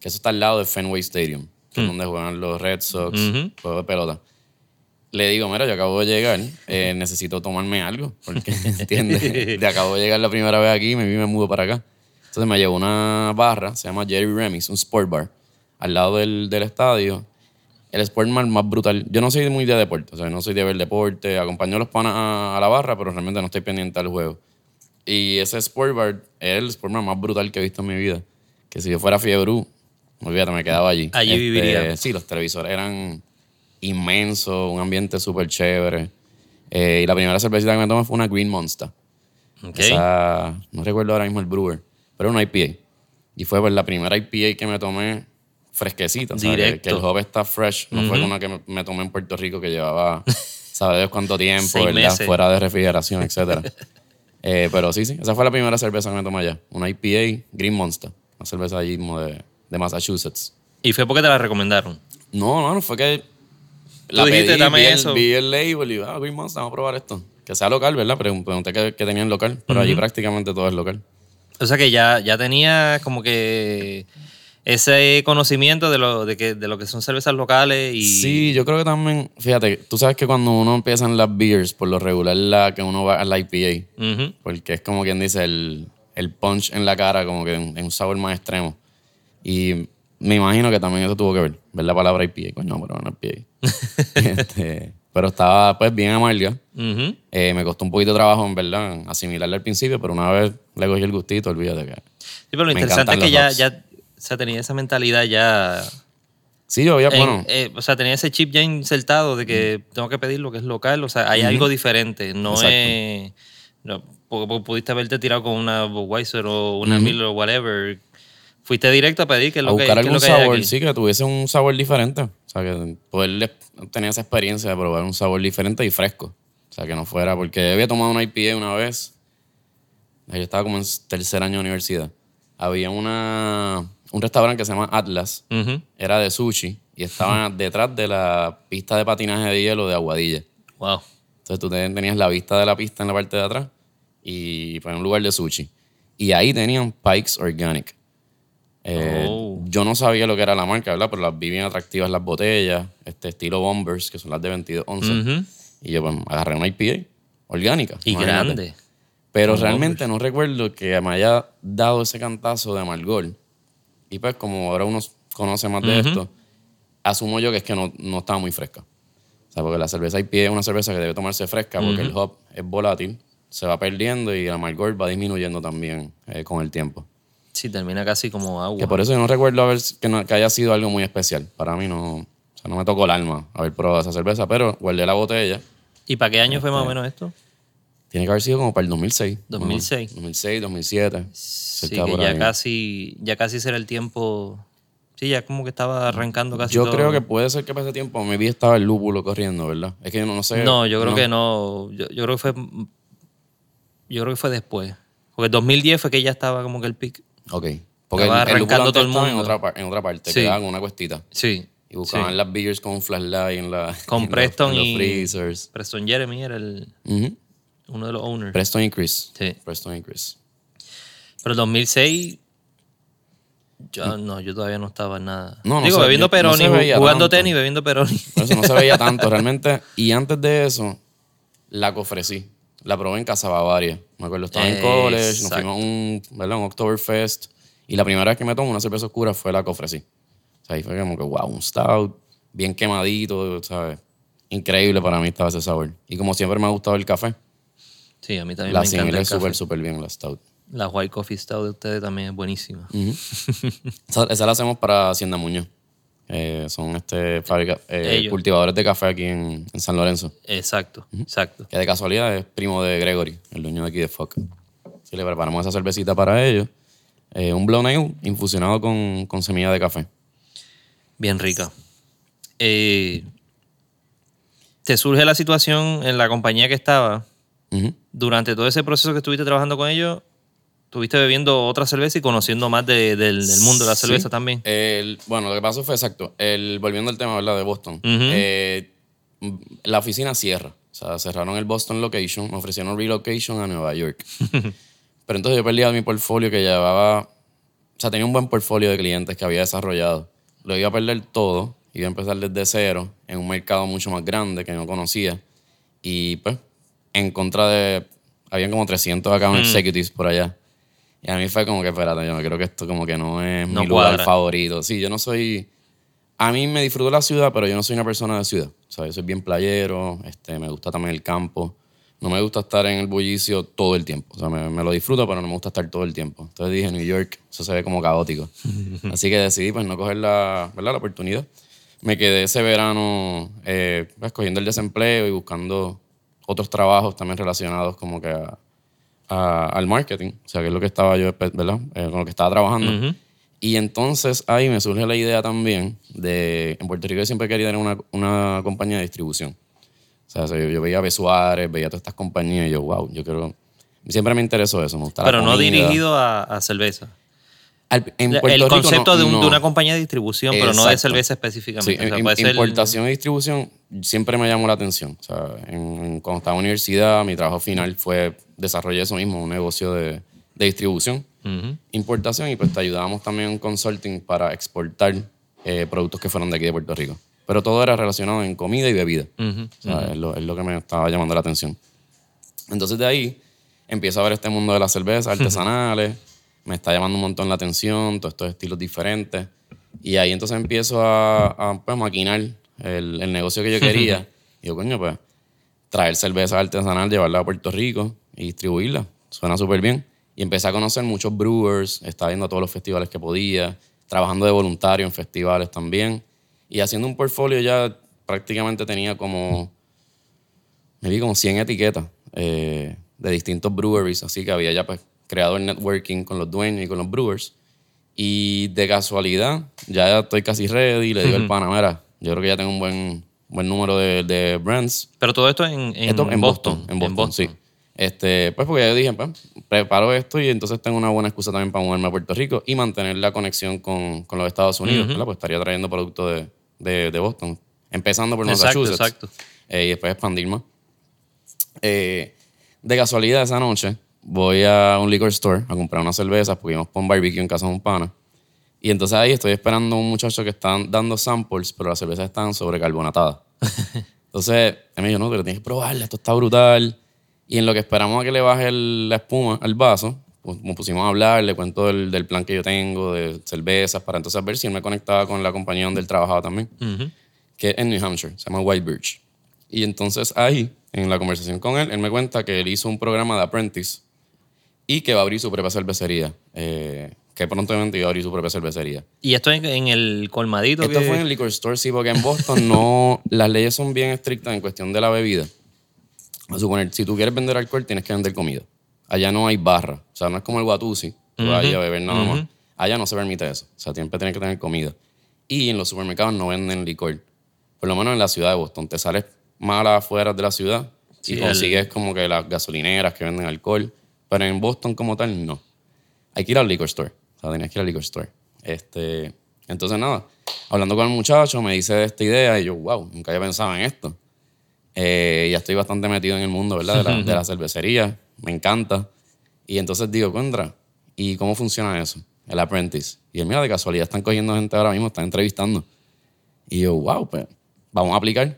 que eso está al lado de Fenway Stadium, que es donde juegan los Red Sox, juego de pelota. Le digo, mira, yo acabo de llegar, eh, necesito tomarme algo, porque, [LAUGHS] ¿entiendes? De acabo de llegar la primera vez aquí me, vi me mudo para acá. Entonces me llevó una barra, se llama Jerry Remis, un sport bar, al lado del, del estadio. El sport bar más brutal. Yo no soy muy de deporte, o sea, no soy de ver deporte. Acompaño a los panas a, a la barra, pero realmente no estoy pendiente al juego. Y ese sport bar es el sport bar más brutal que he visto en mi vida. Que si yo fuera fiebre, olvídate, me quedaba allí. Este, Allí viviría. Sí, los televisores eran inmensos, un ambiente súper chévere. Eh, y la primera cervecita que me tomé fue una Green Monster. Ok. Esa, no recuerdo ahora mismo el brewer, pero era una IPA. Y fue pues, la primera IPA que me tomé fresquecita. sea, que- el hop está fresh. No fue una que me, me tomé en Puerto Rico que llevaba, [LAUGHS] ¿sabes cuánto tiempo, ¿verdad? meses. Fuera de refrigeración, etcétera. [LAUGHS] Eh, pero sí, sí. Esa fue la primera cerveza que me tomé allá. Una IPA Green Monster. Una cerveza allí de, de Massachusetts. Y fue porque te la recomendaron. No, no, no, fue que Tú dijiste, dame vi el- eso. Vi el label y ah, Monster, vamos a probar esto. Que sea local, ¿verdad? Pregun- Pregunté que, que tenían local, pero allí prácticamente todo es local. O sea que ya, ya tenía como que ese conocimiento de lo, de que, de lo que son cervezas locales y... Sí, yo creo que también, fíjate, tú sabes que cuando uno empieza en las beers, por lo regular la que uno va a la IPA, Ujú. porque es como quien dice el, el punch en la cara, como que en, en un sabor más extremo. Y me imagino que también eso tuvo que ver, ver la palabra IPA, coño, pero no IPA. [LAUGHS] Este, pero estaba pues bien amarga. Ujú. Eh, me costó un poquito de trabajo, en verdad, asimilarla al principio, pero una vez le cogí el gustito, olvídate que... Sí, pero lo interesante es que ya, hops. ya o sea, tenía esa mentalidad ya... Sí, yo había, en- bueno, eh, o sea, tenía ese chip ya insertado de que tengo que pedir lo que es local. O sea, hay algo diferente. No Exacto. es... No, porque- porque pudiste haberte tirado con una Budweiser o una Miller o whatever. Fuiste directo a pedir que a lo que, buscar que algún lo que hay sabor, sí, que tuviese un sabor diferente. O sea, que poder tener esa experiencia de probar un sabor diferente y fresco. O sea, que no fuera, porque yo había tomado una IPA una vez. Yo estaba como en tercer año de universidad. Había una, un restaurante que se llama Atlas. Era de sushi y estaba detrás de la pista de patinaje de hielo de Aguadilla. Wow. Entonces tú te- tenías la vista de la pista en la parte de atrás y pues, en un lugar de sushi. Y ahí tenían Pikes Organic. Eh, Oh. Yo no sabía lo que era la marca, ¿verdad? Pero las vi bien atractivas las botellas, este estilo Bombers, que son las de 22 onzas. Ujú. Y yo pues agarré una IPA orgánica. Y imagínate. grande. Pero realmente no recuerdo que me haya dado ese cantazo de amargor. Y pues como ahora uno conoce más de esto, asumo yo que es que no, no estaba muy fresca. O sea, porque la cerveza IPA es una cerveza que debe tomarse fresca porque el hop es volátil, se va perdiendo y el amargor va disminuyendo también eh, con el tiempo. Sí, termina casi como agua. Que por eso yo no recuerdo haber, que, no- que haya sido algo muy especial. Para mí no, o sea, no me tocó el alma haber probado esa cerveza, pero guardé la botella. ¿Y para qué año fue más Este, o menos esto? Tiene que haber sido como para el 2006. 2006. 2006, 2007. Sí, que ya ahí. casi, ya casi será el tiempo. Sí, ya como que estaba arrancando casi Yo todo. creo que puede ser que para ese tiempo mi vida estaba el lúpulo corriendo, ¿verdad? Es que yo no, no sé. No, yo creo que no. Yo, yo creo que fue. Yo creo que fue después. Porque 2010 fue que ya estaba como que el pic. Ok. Porque Estaba el, arrancando todo el estaba en mundo. otra, par- en otra parte, Sí. quedaba con una cuestita. Sí. Y buscaban sí. las beers con flashlight en la. [LAUGHS] Con en los- Preston en los, y- freezers. Preston Jeremy era el, Ujú. uno de los owners. Preston y Chris. Sí. Preston y Chris. Pero el 2006. Yo, no, yo todavía no estaba en nada. No, no Digo, se- bebiendo no Peroni, se veía jugando tanto. tenis, bebiendo Peroni. Por eso no se veía tanto [LAUGHS] realmente. Y antes de eso, la que ofrecí. La probé en Casa Bavaria. Me acuerdo, estaba en college, nos fuimos a un, ¿verdad? un Oktoberfest. Y la primera vez que me tomo una cerveza oscura fue la que ofrecí. O sea, ahí fue como que, wow, un stout, bien quemadito, ¿sabes? Increíble para mí estaba ese sabor. Y como siempre me ha gustado el café, Sí, a mí también la me encanta café. súper, súper bien la stout. La White Coffee Stout de ustedes también es buenísima. [LAUGHS] Esa, esa la hacemos para Hacienda Muñoz. Eh, son este eh, cultivadores de café aquí en, en San Lorenzo. Exacto, exacto. Que de casualidad es primo de Gregory, el dueño de aquí de Foc. Sí, le preparamos esa cervecita para ellos. Eh, un blonde ale infusionado con, con semilla de café. Bien rica. ¿Te surge la situación en la compañía que estaba? Durante todo ese proceso que estuviste trabajando con ellos, Estuviste bebiendo otra cerveza y conociendo más de- del, del mundo de la Sí. cerveza también. El- bueno, lo que pasó fue exacto. El, volviendo al tema, ¿verdad? De Boston. Eh, m- la oficina cierra. O sea, cerraron el Boston location, me ofrecieron relocation a Nueva York. [LAUGHS] Pero entonces yo perdía mi portfolio que llevaba... O sea, tenía un buen portfolio de clientes que había desarrollado. Lo iba a perder todo. Iba a empezar desde cero en un mercado mucho más grande que no conocía. Y pues, en contra de... Habían como 300 account executives por allá. Y a mí fue como que, espérate, yo creo que esto como que no es No mi lugar cuadra. favorito. Sí, yo no soy... A mí me disfruto la ciudad, pero yo no soy una persona de ciudad. O sea, yo soy bien playero, este, me gusta también el campo. No me gusta estar en el bullicio todo el tiempo. O sea, me, me lo disfruto, pero no me gusta estar todo el tiempo. Entonces dije, New York, eso se ve como caótico. [LAUGHS] Así que decidí, pues, no coger la, ¿verdad? la oportunidad. Me quedé ese verano, eh, pues, cogiendo el desempleo y buscando otros trabajos también relacionados como que a, a- al marketing, o sea, que es lo que estaba yo, ¿verdad? Eh, con lo que estaba trabajando. Y entonces ahí me surge la idea también de, en Puerto Rico yo siempre quería tener una, una compañía de distribución. O sea, yo, yo veía a B. Suárez, veía todas estas compañías y yo, wow, yo quiero... Siempre me interesó eso, me Pero no dirigido a, a cerveza. Al- en el Puerto Rico concepto no- de, un- de no. una compañía de distribución, pero no de cerveza Sí, específicamente. O sea, im- puede ser- importación y distribución siempre me llamó la atención. O sea, en- cuando estaba en la universidad, mi trabajo final fue desarrollar eso mismo, un negocio de, de distribución, importación, y pues te ayudábamos también en consulting para exportar eh, productos que fueron de aquí de Puerto Rico. Pero todo era relacionado en comida y bebida. Ujú. O sea, es, lo, es lo que me estaba llamando la atención. Entonces de ahí empiezo a ver este mundo de las cervezas artesanales, me está llamando un montón la atención, todos estos estilos diferentes. Y ahí entonces empiezo a, a, pues, maquinar el, el negocio que yo quería. [LAUGHS] y yo, coño, pues, traer cerveza artesanal, llevarla a Puerto Rico y distribuirla. Suena súper bien. Y empecé a conocer muchos brewers, estaba yendo a todos los festivales que podía, trabajando de voluntario en festivales también. Y haciendo un portfolio ya prácticamente tenía como, me vi como 100 etiquetas eh, de distintos breweries, así que había ya pues creado el networking con los dueños y con los brewers. Y de casualidad, ya estoy casi ready, le digo al pana, mira, yo creo que ya tengo un buen, buen número de, de brands. Pero todo esto en, en, Esto en Boston, Boston. En Boston, sí. Este, pues porque yo dije, pues, preparo esto y entonces tengo una buena excusa también para moverme a Puerto Rico y mantener la conexión con, con los Estados Unidos, ¿verdad? Pues estaría trayendo productos de, de, de Boston, empezando por Exacto, Massachusetts. exacto. eh, y después expandir más. Eh, de casualidad, esa noche voy a un liquor store a comprar unas cervezas porque íbamos por un barbecue en casa de un pana. Y entonces ahí estoy esperando a un muchacho que está dando samples, pero las cervezas están sobrecarbonatadas. [LAUGHS] Entonces, él me dijo, no, pero tienes que probarla, esto está brutal. Y en lo que esperamos a que le baje el- la espuma al vaso, pues nos pusimos a hablar, le cuento del, del plan que yo tengo, de cervezas, para entonces ver si él me conectaba con la compañía donde él trabajaba también, Ujú. que es en New Hampshire, se llama White Birch. Y entonces ahí, en la conversación con él, él me cuenta que él hizo un programa de apprentice y que va a abrir su propia cervecería, eh, que prontamente iba a abrir su propia cervecería. Y esto en, en el colmadito. Esto que- fue en el liquor store, sí, porque en Boston no, [LAUGHS] las leyes son bien estrictas en cuestión de la bebida. A suponer, si tú quieres vender alcohol, tienes que vender comida. Allá no hay barra. O sea, no es como el Watusi, tú vas ahí a beber nada más. Allá no se permite eso. O sea, siempre tienes que tener comida. Y en los supermercados no venden licor. Por lo menos en la ciudad de Boston. Te sales más a las afueras de la ciudad Sí, y el- consigues como que las gasolineras que venden alcohol. Pero en Boston como tal, no. Hay que ir al liquor store. O sea, tenías que ir al liquor store. Este, entonces, nada, hablando con el muchacho, me dice esta idea y yo, wow, nunca había pensado en esto. Eh, ya estoy bastante metido en el mundo, ¿verdad? De la, de la [LAUGHS] cervecería. Me encanta. Y entonces digo, contra, ¿y cómo funciona eso? El apprentice. Y él, mira, de casualidad están cogiendo gente ahora mismo, están entrevistando. Y yo, wow, pues vamos a aplicar.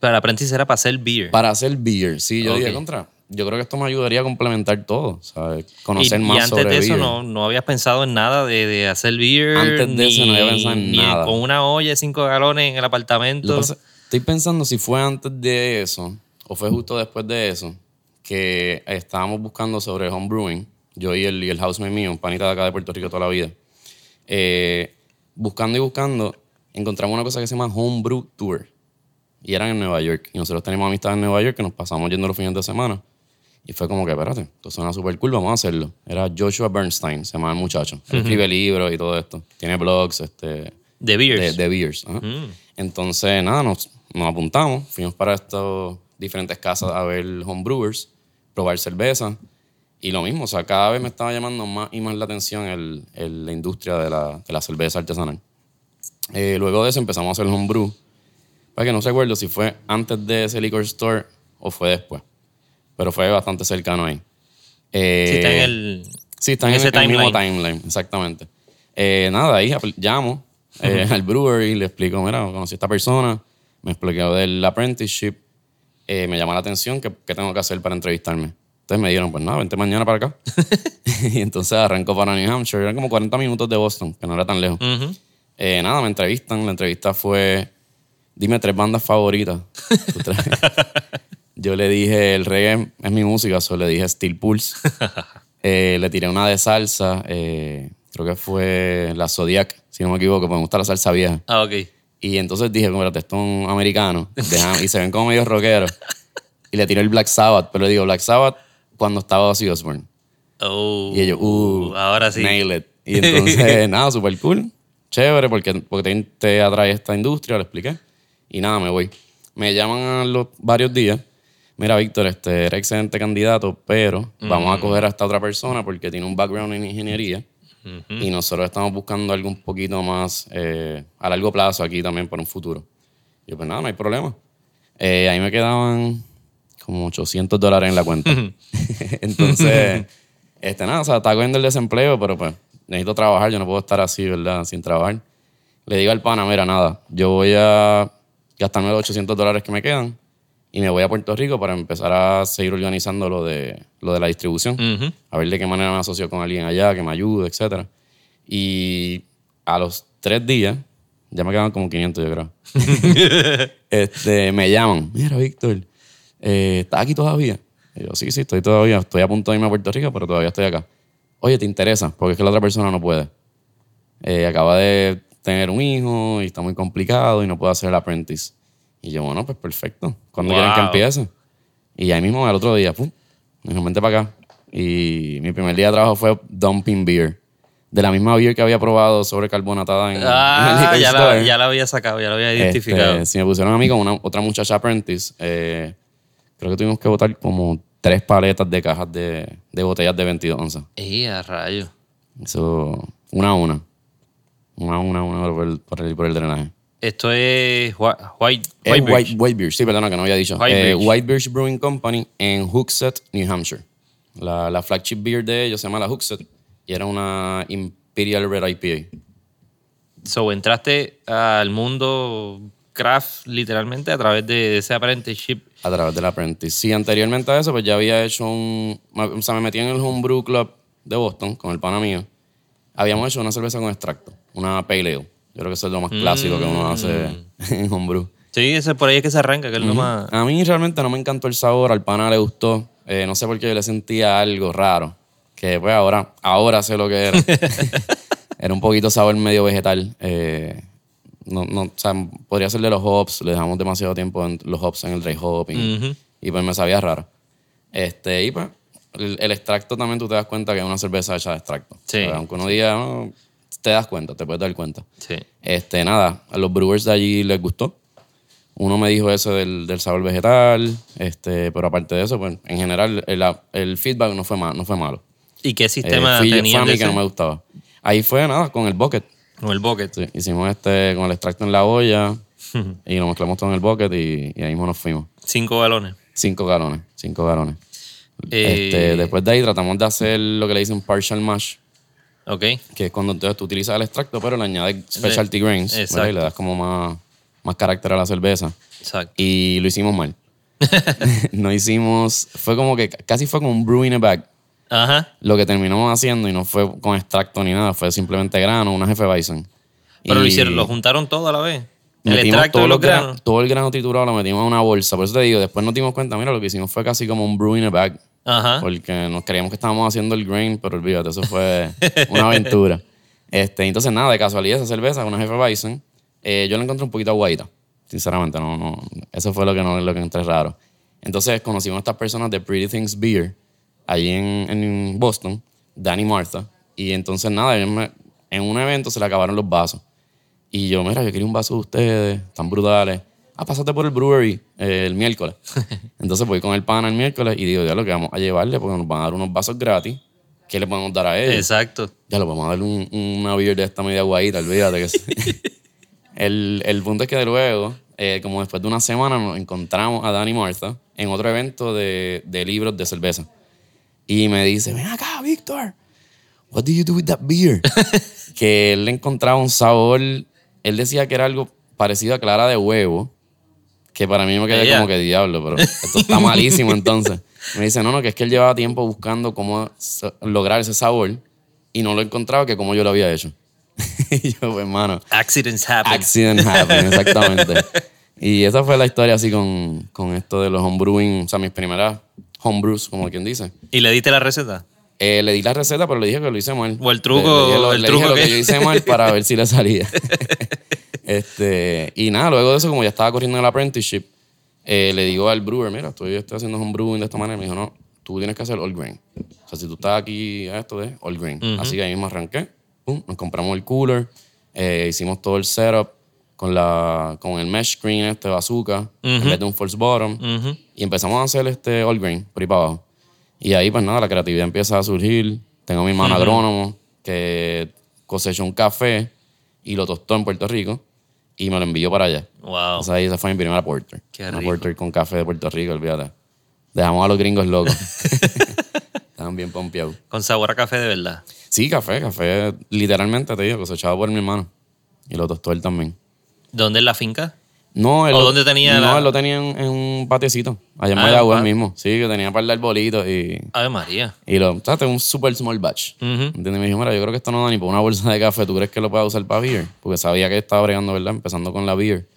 Pero el aprendiz era para hacer beer. Para hacer beer, sí, yo Ok. dije, contra, yo creo que esto me ayudaría a complementar todo, ¿sabes? y, Conocer y más antes sobre de eso beer. no, no habías pensado en nada de, de hacer beer. Antes de eso ni- no había pensado en ni nada. Con una olla de cinco galones en el apartamento. Pasa- estoy pensando si fue antes de eso o fue justo después de eso que estábamos buscando sobre homebrewing, yo y el, y el housemate mío, un panita de acá de Puerto Rico toda la vida. Eh, buscando y buscando, encontramos una cosa que se llama Homebrew Tour. Y eran en Nueva York. Y nosotros tenemos amistad en Nueva York que nos pasamos yendo los fines de semana. Y fue como que, espérate, esto suena súper cool, vamos a hacerlo. Era Joshua Bernstein, se llama el muchacho. Él escribe libros y todo esto. Tiene blogs, este, de beers. de, de beers. ajá. Entonces, nada, nos, nos apuntamos, fuimos para estas diferentes casas a ver homebrewers, probar cerveza. Y lo mismo, o sea, cada vez me estaba llamando más y más la atención el, el- la industria de la, de la cerveza artesanal. Eh, luego de eso empezamos a hacer homebrew. Para que no se acuerdo si fue antes de ese liquor store o fue después. Pero fue bastante cercano ahí. Eh, Sí, está en el. Sí, están en en, ese el mismo timeline. timeline, exactamente. Eh, nada, ahí llamo eh, al brewery, le explico, mira, conocí a esta persona, me explicó del apprenticeship, eh, me llamó la atención, ¿qué, qué tengo que hacer para entrevistarme? Entonces me dijeron, pues nada, vente mañana para acá. [LAUGHS] [LAUGHS] y entonces arrancó para New Hampshire, eran como 40 minutos de Boston, que no era tan lejos. Ujú. Eh, nada, me entrevistan, la entrevista fue, dime tres bandas favoritas. [LAUGHS] Yo le dije, el reggae es mi música, solo le dije Steel Pulse. [LAUGHS] Eh, le tiré una de salsa, eh, creo que fue la Zodiac, si no me equivoco, porque me gusta la salsa vieja. Ah, ok. Y entonces dije, espérate, esto es un americano, y se ven como medio rockeros. Y le tiré el Black Sabbath, pero le digo Black Sabbath cuando estaba Ozzy Osbourne. Oh, Y ellos, uh, ahora sí. nail it. Y [LAUGHS] entonces, nada, súper cool, chévere, porque, porque te, te atrae esta industria, lo expliqué. Y nada, me voy. Me llaman a los varios días. Mira, Víctor, este era excelente candidato, pero vamos a coger a esta otra persona porque tiene un background en ingeniería. Y nosotros estamos buscando algo un poquito más eh, a largo plazo aquí también para un futuro. Y yo, pues nada, no hay problema. Eh, ahí me quedaban como 800 dólares en la cuenta. [LAUGHS] Entonces, este, nada, o sea, está cogiendo el desempleo, pero pues necesito trabajar, yo no puedo estar así, ¿verdad? Sin trabajar. Le digo al pana, mira, nada, yo voy a gastarme los 800 dólares que me quedan y me voy a Puerto Rico para empezar a seguir organizando lo de, lo de la distribución. Ujú. A ver de qué manera me asocio con alguien allá, que me ayude, etc. Y a los tres días, ya me quedan como 500, yo creo. [LAUGHS] este, me llaman, mira, Víctor, eh, ¿estás aquí todavía? Y yo, sí, sí, estoy todavía, estoy a punto de irme a Puerto Rico, pero todavía estoy acá. Oye, ¿te interesa? Porque es que la otra persona no puede. Eh, acaba de tener un hijo y está muy complicado y no puede hacer el apprentice. Y yo, bueno, pues perfecto. ¿Cuándo quieren que Wow. empiece? Y ahí mismo, al otro día, pum, me dijo, vente para acá. Y mi primer día de trabajo fue dumping beer. De la misma beer que había probado sobre carbonatada en, en el Ah, liquor ya la, ya la había sacado, ya la había Este, identificado. si me pusieron a mí con una, otra muchacha apprentice, eh, creo que tuvimos que botar como tres paletas de cajas de, de botellas de 22 onzas. ¡Ey, a rayo! Eso, una a una. Una a una, una por el, por el, por el drenaje. Esto es Whi- White, White White. White Birch, sí, perdona que no había dicho. White Eh. White Brewing Company en Hooksett, New Hampshire. La, la flagship beer de ellos se llama la Hooksett y era una Imperial Red IPA. So, entraste al mundo craft literalmente a través de ese apprenticeship. A través del apprentice. Sí, anteriormente a eso, pues ya había hecho un. O sea, me metí en el Homebrew Club de Boston con el pana mío. Habíamos hecho una cerveza con extracto, una Pale Ale. Yo creo que eso es lo más clásico que uno hace en Homebrew. Sí, ese por ahí es que se arranca, que es lo más... A mí realmente no me encantó el sabor, al pana le gustó. Eh, no sé por qué yo le sentía algo raro. Que pues ahora, ahora sé lo que era. [LAUGHS] era un poquito sabor medio vegetal. Eh, no, no, o sea, podría ser de los hops. Le dejamos demasiado tiempo en los hops en el dry hopping. Y pues me sabía raro. Este, y pues el, el extracto también tú te das cuenta que es una cerveza hecha de extracto. Sí. O sea, aunque uno diga, no, te das cuenta, te puedes dar cuenta. Sí. Este, nada, a los brewers de allí les gustó. Uno me dijo eso del, del sabor vegetal, este, pero aparte de eso, pues, en general, el, el feedback no fue, ma- no fue malo. ¿Y qué Eh, sistema fui- fue a mí que no me gustaba. Ahí fue nada, con el bucket. Con el bucket. Sí, hicimos este con el extracto en la olla [LAUGHS] y lo mezclamos todo en el bucket y, y ahí mismo nos fuimos. Cinco galones. Cinco galones, cinco galones. Eh, Este, después de ahí tratamos de hacer lo que le dicen partial mash, Ok. que es cuando entonces tú utilizas el extracto, pero le añades specialty grains. Y le das como más, más carácter a la cerveza. Exacto. Y lo hicimos mal. [LAUGHS] [LAUGHS] no hicimos, fue como que casi fue como un brew in a bag. Ajá. Lo que terminamos haciendo y no fue con extracto ni nada, fue simplemente grano, una jefe bison. Pero Y lo hicieron, lo juntaron todo a la vez. El extracto todo, de los los gra- granos. todo el grano triturado lo metimos en una bolsa. Por eso te digo, después nos dimos cuenta, mira, lo que hicimos fue casi como un brew in a bag. Ajá. Porque nos creíamos que estábamos haciendo el grain, pero olvídate, eso fue una aventura. [LAUGHS] Este, entonces, nada, de casualidad, esa cerveza, una jefe bison, eh, yo la encontré un poquito aguadita. Sinceramente, no, no. Eso fue lo que, no, lo que encontré raro. Entonces, conocimos a estas personas de Pretty Things Beer, allí en, en Boston, Danny Martha. Y entonces, nada, me- en un evento se le acabaron los vasos. Y yo, mira, yo quería un vaso de ustedes, tan brutales. Ah, pásate por el brewery eh, el miércoles. [LAUGHS] Entonces voy con el pana el miércoles y digo, ya lo que vamos a llevarle porque nos van a dar unos vasos gratis. ¿Qué le podemos dar a ellos? Exacto. Ya lo vamos a dar un, una beer de esta media guayita, olvídate que sí. [LAUGHS] el, el punto es que de luego, eh, como después de una semana, nos encontramos a Danny Martha en otro evento de, de libros de cerveza. Y me dice, ven acá, Víctor, what do you do with that beer? [LAUGHS] que él le encontraba un sabor, él decía que era algo parecido a clara de huevo, que para mí me quedé como que diablo, pero esto está [LAUGHS] malísimo entonces. Me dice, no, no, que es que él llevaba tiempo buscando cómo lograr ese sabor y no lo encontraba que como yo lo había hecho. [LAUGHS] y yo, pues, hermano, Accidents happen. accident happen, [LAUGHS] exactamente. y esa fue la historia así con, con esto de los homebrewing, o sea, mis primeras homebrews, como quien dice. ¿Y le diste la receta? Eh, le di la receta, pero le dije que lo hice mal. O el truco, Le, le el truco dije lo que yo hice mal para ver si le salía. Este, y nada, luego de eso, como ya estaba corriendo el apprenticeship, eh, le digo al brewer, mira, estoy, estoy haciendo homebrewing de esta manera. Me dijo, no, tú tienes que hacer all grain. O sea, si tú estás aquí a esto de all grain. Así que ahí mismo arranqué, pum, nos compramos el cooler, eh, hicimos todo el setup con, la, con el mesh screen este bazooka, en vez de un false bottom. Ujú. Y empezamos a hacer este all grain por ahí para abajo. Y ahí, pues nada, la creatividad empieza a surgir. Tengo a mi hermano agrónomo que cosechó un café y lo tostó en Puerto Rico y me lo envió para allá. Wow. O sea, esa fue mi primera porter. Qué Una rico. porter con café de Puerto Rico, olvídate. Dejamos a los gringos locos. [LAUGHS] [LAUGHS] Estaban bien pompeados. Con sabor a café de verdad. Sí, café, café, literalmente te digo, cosechado por mi hermano. Y lo tostó él también. ¿Dónde es la finca? No, él ¿O lo- dónde tenía No, la- él lo tenía en, en un patiecito, allá en Ah, Mayagüez ah. mismo. Sí, que tenía para dar bolitos y, Ave María. y lo, tengo un super small batch. ¿Entiendes? Me dijo, mira, yo creo que esto no da ni por una bolsa de café. ¿Tú crees que lo pueda usar para beer? Porque sabía que estaba bregando, ¿verdad? Empezando con la beer.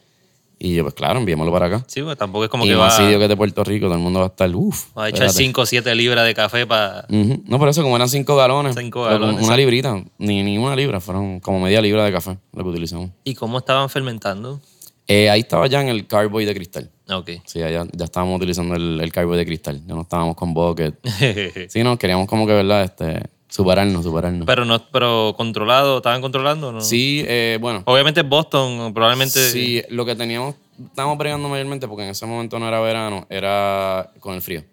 Y yo, pues claro, enviémoslo para acá. Sí, pues tampoco es como y que más va, sitio que de Puerto Rico, todo el mundo va a estar, uff. va a echar 5 o 7 libras de café para... No, por eso, como eran cinco galones. Cinco pero con galones, Una librita, ni, ni una libra, fueron como media libra de café lo que utilizamos. ¿Y cómo estaban fermentando? Eh, ahí estaba ya en el carboy de cristal. Ok. Sí, ya, ya estábamos utilizando el, el carboy de cristal. Ya no estábamos con bucket. [LAUGHS] Sí, no, queríamos como que, ¿verdad? Este, superarnos, superarnos. pero no, pero controlado, ¿estaban controlando no? sí, eh, bueno. Obviamente Boston, probablemente... Sí, lo que teníamos, estábamos bregando mayormente, porque en ese momento no era verano, era con el frío.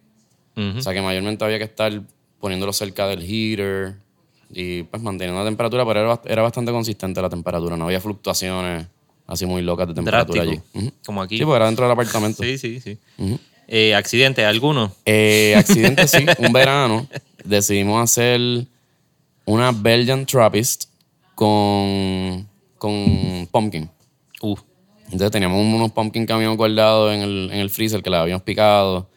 O sea que mayormente había que estar poniéndolo cerca del heater y pues manteniendo la temperatura, pero era, era bastante consistente la temperatura, no había fluctuaciones así muy locas de temperatura Drástico. allí. Como aquí. Sí, porque era dentro del apartamento. Sí, sí, sí. Ujú. Eh, ¿Accidente alguno? Eh, accidente sí, [LAUGHS] un verano decidimos hacer una Belgian Trappist con, con pumpkin. Uh, Entonces teníamos unos pumpkin que habíamos guardado en el, en el freezer que la habíamos picado.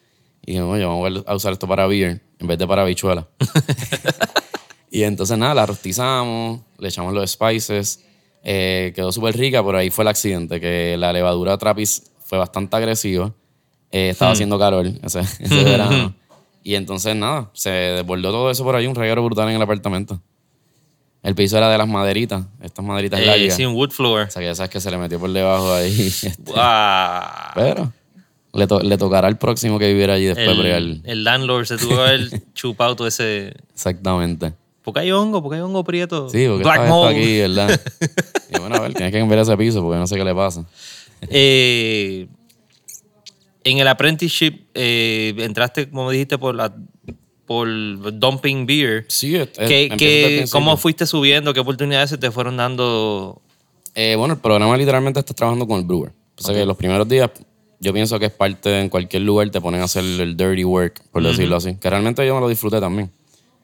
Y dijimos, oye, vamos a usar esto para beer en vez de para habichuela. [LAUGHS] [LAUGHS] y entonces nada, la rostizamos, le echamos los spices. Eh, quedó súper rica, pero ahí fue el accidente, que la levadura Trappist fue bastante agresiva. Eh, estaba haciendo calor ese, [LAUGHS] ese verano. Y entonces nada, se desbordó todo eso por ahí, un reguero brutal en el apartamento. El piso era de las maderitas, estas maderitas eh, largas. sí, un wood floor. O sea, que ya sabes que se le metió por debajo ahí. [LAUGHS] este, Ah, Pero le, to- le tocará al próximo que viviera allí después el, el landlord se tuvo que haber [LAUGHS] chupado todo ese... Exactamente. ¿Por qué hay hongo? ¿Por qué hay hongo prieto? Sí, porque Black está aquí, ¿verdad? [LAUGHS] y bueno, a ver, tienes que cambiar ese piso porque no sé qué le pasa. Eh, en el apprenticeship eh, entraste, como dijiste, por la por dumping beer. Sí, es- es- ¿Qué, empieza qué- desde el principio. ¿Cómo fuiste subiendo? ¿Qué oportunidades se te fueron dando? Eh, bueno, el programa literalmente estás trabajando con el brewer. O sea que los primeros días, yo pienso que es parte en cualquier lugar, te ponen a hacer el dirty work, por decirlo así. Que realmente yo me lo disfruté también.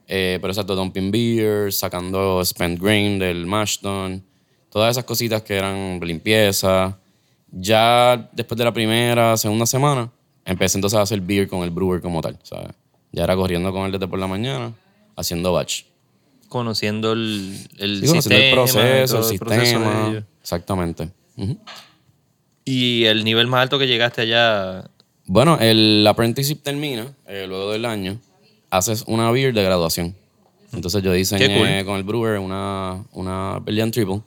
Eh, pero exacto, dumping beer, sacando spent grain del mash tun, todas esas cositas que eran limpieza. Ya después de la primera, segunda semana, empecé entonces a hacer beer con el brewer como tal. ¿sabes? Ya era corriendo con él desde por la mañana, haciendo batch. Conociendo el, el Sí, conociendo sistema. el proceso, el proceso de sistema. ellos. Exactamente. Ujú. Y el nivel más alto que llegaste allá. Bueno, el apprenticeship termina eh, luego del año. Haces una beer de graduación. Entonces yo diseñé cool. con el brewer una, una Belgian Triple.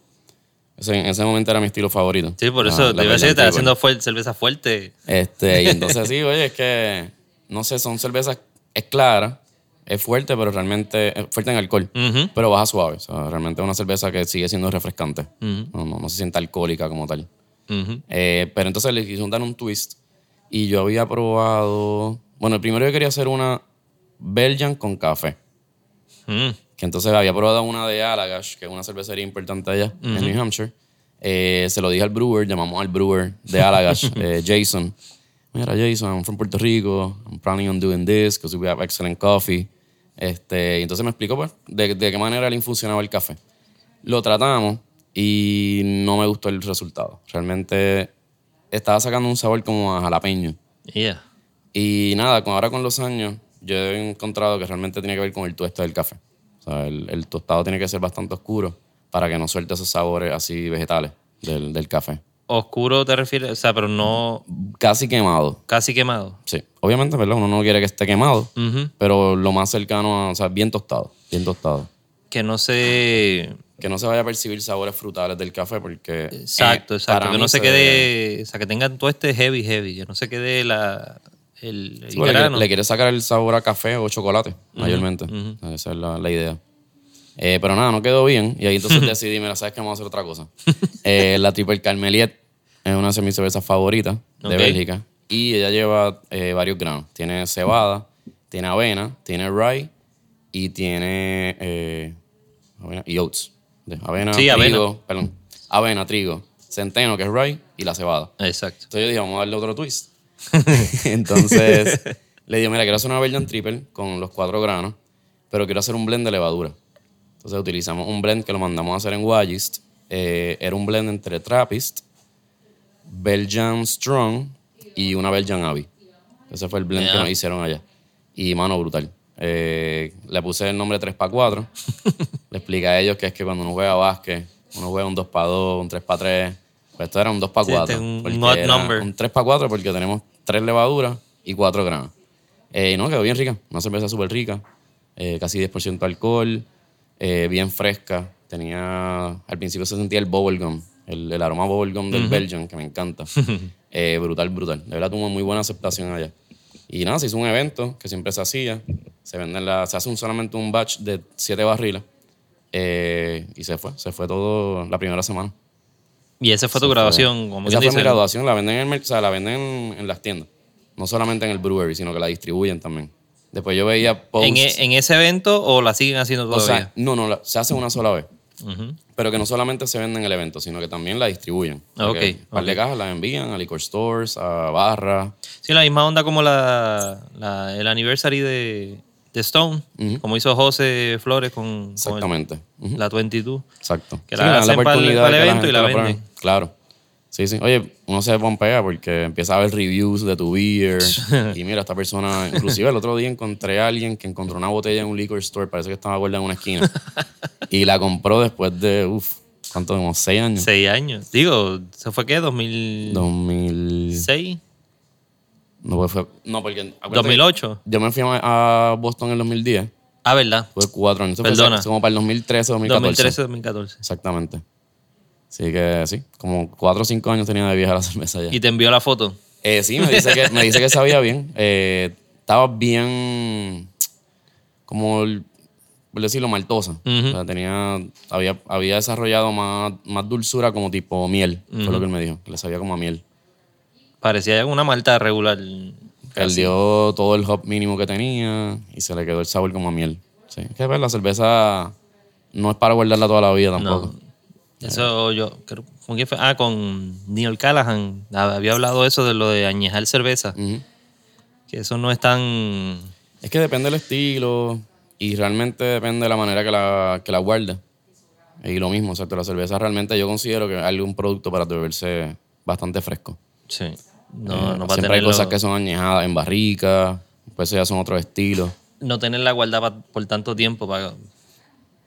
Ese- en ese momento era mi estilo favorito. Sí, por eso la te iba a decir, Belgian estás haciendo fuerte, cerveza fuerte. Este, y [LAUGHS] entonces sí, oye, es que, no sé, son cervezas, es clara, es fuerte, pero realmente, es fuerte en alcohol, Ujú. pero baja suave. O sea, realmente es una cerveza que sigue siendo refrescante. Ujú. no, no, no se siente alcohólica como tal. Ujú. Eh, pero entonces le quisieron dar un twist. Y yo había probado. Bueno, el primero yo quería hacer una Belgian con café. Mm. Que entonces había probado una de Allagash, que es una cervecería importante allá en New Hampshire. Eh, se lo dije al brewer, llamamos al brewer de Allagash, [LAUGHS] eh, Jason. Mira, Jason, I'm from Puerto Rico. I'm planning on doing this because we have excellent coffee. Este, y entonces me explicó pues, de, de qué manera le funcionaba el café. Lo tratamos y no me gustó el resultado. Realmente estaba sacando un sabor como a jalapeño. Yeah. Y nada, ahora con los años, yo he encontrado que realmente tiene que ver con el tueste del café. O sea, el, el tostado tiene que ser bastante oscuro para que no suelte esos sabores así vegetales del, del café. Oscuro te refieres, o sea, pero no Casi quemado, casi quemado. sí. Obviamente, ¿verdad? Uno no quiere que esté quemado, Ujú. pero lo más cercano, a, o sea, bien tostado, bien tostado. Que no se... Que no se vaya a percibir sabores frutales del café porque... Exacto, eh, exacto. Que no se quede... O sea, que tengan todo este heavy, heavy. Que no se quede la, el, el Sí, grano. le, le quiere sacar el sabor a café o chocolate, mayormente. Esa es la, la idea. Eh, pero nada, no quedó bien. Y ahí entonces [LAUGHS] decidí, mira, ¿sabes qué? Vamos a hacer otra cosa. Eh, la Triple Carmeliet es una de mis cervezas favoritas de Ok. Bélgica. Y ella lleva eh, varios granos. Tiene cebada, tiene avena, tiene rye y tiene eh, avena y oats. De avena, Sí, avena. trigo, perdón. Avena, trigo, centeno, que es rye, y la cebada. Exacto. Entonces yo dije, vamos a darle otro twist. [LAUGHS] [LAUGHS] Entonces le digo, mira, quiero hacer una Belgian Triple con los cuatro granos, pero quiero hacer un blend de levadura. Entonces utilizamos un blend que lo mandamos a hacer en Wagist. Eh, era un blend entre Trappist, Belgian Strong y una Belgian Abbey. Ese fue el blend que Yeah. nos hicieron allá. Y mano, brutal. Eh, le puse el nombre 3x4. [LAUGHS] le expliqué a ellos que es que cuando uno juega básquet, uno juega un 2x2, un 3x3. Pues esto era un 2x4. Sí, este es un odd era. Un 3x4 porque tenemos tres levaduras y cuatro granos. Eh, no, quedó bien rica. Una cerveza súper rica. eh, casi 10% de alcohol. eh, bien fresca. Tenía... Al principio se sentía el bubblegum. El, el aroma bubblegum del Belgian, que me encanta. [LAUGHS] Eh, brutal, brutal. De verdad tuvo muy buena aceptación allá. Y nada, se hizo un evento que siempre se hacía. Se venden la, se hace un, solamente un batch de siete barriles. eh, y se fue. Se fue todo la primera semana. Y esa fue tu graduación, como Esa fue mi dice. graduación. La venden en, el, o sea, la venden en, en las tiendas. No solamente en el brewery, sino que la distribuyen también. Después yo veía posts. ¿En, e- en ese evento o la siguen haciendo o todavía? sea, no, no, la- se hace una sola vez. Pero que no solamente se vende en el evento, sino que también la distribuyen. Ok, Porque Un par de ok. cajas las envían a liquor stores, a barras. Sí, la misma onda como la, la- el anniversary de, de Stone, como hizo José Flores con, con el- Exactamente. La 22. Exacto. Que Sí, la dan hacen para el- oportunidad para el la evento y la venden. Claro. Sí, sí. Oye, uno se pompea porque empieza a ver reviews de tu beer. [LAUGHS] y mira, esta persona, inclusive el otro día encontré a alguien que encontró una botella en un liquor store, parece que estaba guardada en una esquina. [LAUGHS] y la compró después de, uff, ¿cuánto? Como seis años. Seis años. Digo, ¿se fue qué? ¿2006? 2000. No, pues fue, no, porque. acuérdate que ¿2008? Yo me fui a Boston en el 2010. Ah, ¿verdad? Fue cuatro años. Fue Perdona. hace- como para el 2013, 2014. 2013-2014. Exactamente. Así que sí, como cuatro o cinco años tenía de vieja la cerveza ya. Y te envió la foto. Eh, sí, me dice que, me dice que sabía bien. Eh, estaba bien, como, el- por decirlo, maltosa. O sea, tenía, había, había desarrollado más, más dulzura como tipo miel. Fue lo que él me dijo, que le sabía como a miel. Parecía una malta regular. Perdió todo el hop mínimo que tenía y se le quedó el sabor como a miel. Sí. Es que pues, la cerveza no es para guardarla toda la vida tampoco. Eso yo, creo- ¿con quién fue? Ah, con Neil Callahan. Había hablado eso de lo de añejar cerveza. Que eso no es tan... Es que depende del estilo y realmente depende de la manera que la, que la guarde. Y lo mismo, exacto. La cerveza realmente yo considero que hay un producto para beberse bastante fresco. Sí. No, Eh, no va a siempre hay cosas que son añejadas en barrica, pues eso ya son otros estilos. no tenerla guardada por tanto tiempo para,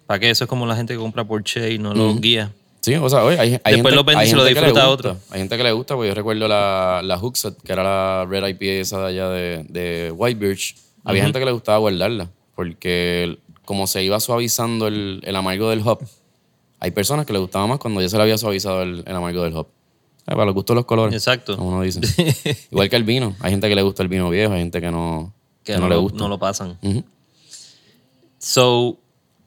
para que eso es como la gente que compra Porsche y no lo guía. Sí, o sea, oye, hay, hay Después gente, lo vende y se lo disfruta a otro. Hay gente que le gusta, porque yo recuerdo la, la Hookset, que era la Red IPA esa de allá de, de White Birch. Había gente que le gustaba guardarla, porque como se iba suavizando el, el amargo del hop, hay personas que le gustaba más cuando ya se le había suavizado el, el amargo del hop. Eh, para los gustos los colores. Exacto. Como uno dice. [LAUGHS] Igual que el vino. Hay gente que le gusta el vino viejo, hay gente que no, Que que no, no le gusta. no lo pasan. So,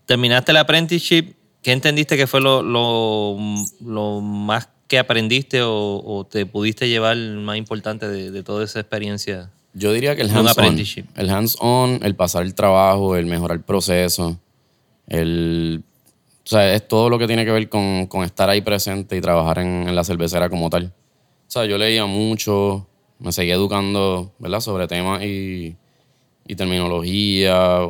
terminaste el apprenticeship. ¿Qué entendiste que fue lo, lo, lo más ¿qué aprendiste o, o te pudiste llevar más importante de, de toda esa experiencia? Yo diría que el hands-on. El hands-on, el pasar el trabajo, el mejorar el proceso, el... O sea, es todo lo que tiene que ver con, con estar ahí presente y trabajar en, en la cervecera como tal. O sea, yo leía mucho, me seguía educando, ¿verdad? Sobre temas y, y terminología,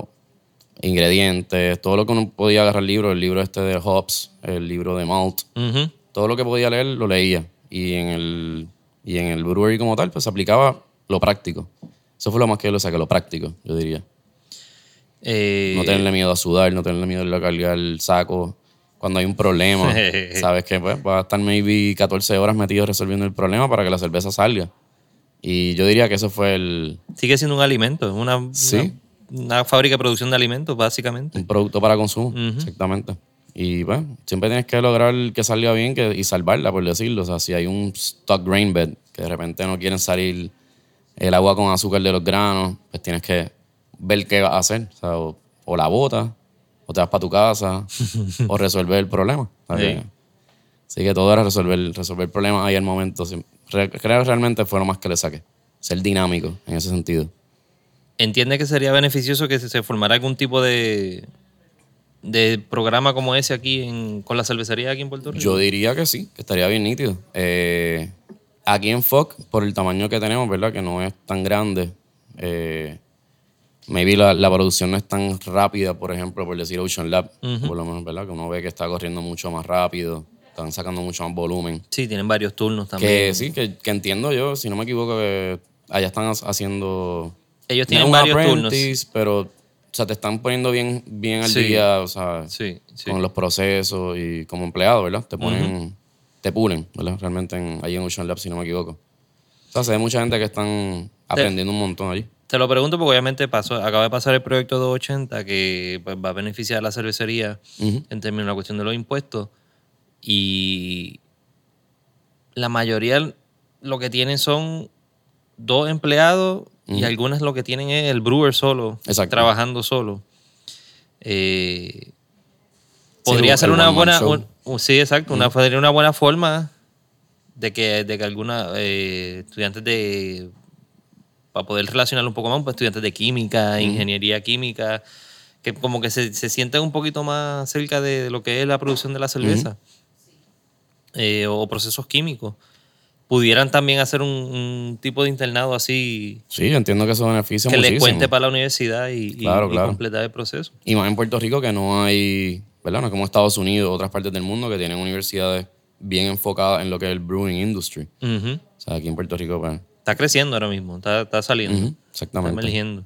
ingredientes, todo lo que uno podía agarrar libros, el libro este de Hobbes, el libro de Malt, todo lo que podía leer lo leía. Y en el, y en el brewery como tal, pues se aplicaba lo práctico. Eso fue lo más que yo le saqué, lo práctico, yo diría. Eh, No tenerle miedo a sudar, no tenerle miedo a cargar el saco. Cuando hay un problema, [LAUGHS] sabes que pues, vas a estar maybe 14 horas metido resolviendo el problema para que la cerveza salga. Y yo diría que eso fue el, sigue siendo un alimento, una, Sí. una, una fábrica de producción de alimentos, básicamente. un producto para consumo, exactamente. Y bueno, siempre tienes que lograr que salga bien que, y salvarla, por decirlo. O sea, si hay un stock grain bed que de repente no quieren salir el agua con azúcar de los granos, pues tienes que ver qué vas a hacer. O, sea, o, o la botas, o te vas para tu casa, [LAUGHS] o resolver el problema. Sí. Así que todo era resolver, resolver problemas ahí al momento. Creo que realmente fue lo más que le saqué. Ser dinámico en ese sentido. ¿Entiende que sería beneficioso que se, formara algún tipo de, de programa como ese aquí en, con la cervecería aquí en Puerto Rico? Yo diría que sí, que estaría bien nítido. Eh, aquí en FOC, por el tamaño que tenemos, ¿verdad? Que no es tan grande. Eh, maybe la, la producción no es tan rápida, por ejemplo, por decir Ocean Lab, por lo menos, ¿verdad? Que uno ve que está corriendo mucho más rápido, están sacando mucho más volumen. Sí, tienen varios turnos también. Que sí, que, que entiendo yo, si no me equivoco, que allá están ha- haciendo... Ellos no tienen un varios turnos. pero, o sea, te están poniendo bien, bien al Sí. día, o sea, Sí, sí. con los procesos y como empleado, ¿verdad? Te ponen, te pulen, ¿verdad? Realmente en, ahí en Ocean Lab, si no me equivoco. O sea, se ve mucha gente que están aprendiendo un montón allí. Te lo pregunto porque obviamente pasó, acaba de pasar el proyecto 280 que pues, va a beneficiar a la cervecería en términos de la cuestión de los impuestos. Y la mayoría lo que tienen son dos empleados y algunas lo que tienen es el brewer solo, Exacto. trabajando solo. Eh, podría el- ser una buena, un- sí, exacto, una, sería una buena forma de que, de que algunos estudiantes de para poder relacionarlo un poco más, pues estudiantes de química, ingeniería química, que como que se, se sienten un poquito más cerca de lo que es la producción de la cerveza eh, o procesos químicos. Pudieran también hacer un, un tipo de internado así Sí, yo entiendo que eso beneficia que muchísimo. cuente para la universidad y, y- Claro, y completar el proceso. Y más en Puerto Rico que no hay, ¿verdad? No es como Estados Unidos otras partes del mundo que tienen universidades bien enfocadas en lo que es el brewing industry. O sea, aquí en Puerto Rico, pues, Está creciendo ahora mismo, está, está saliendo, ujú, está exactamente. emergiendo.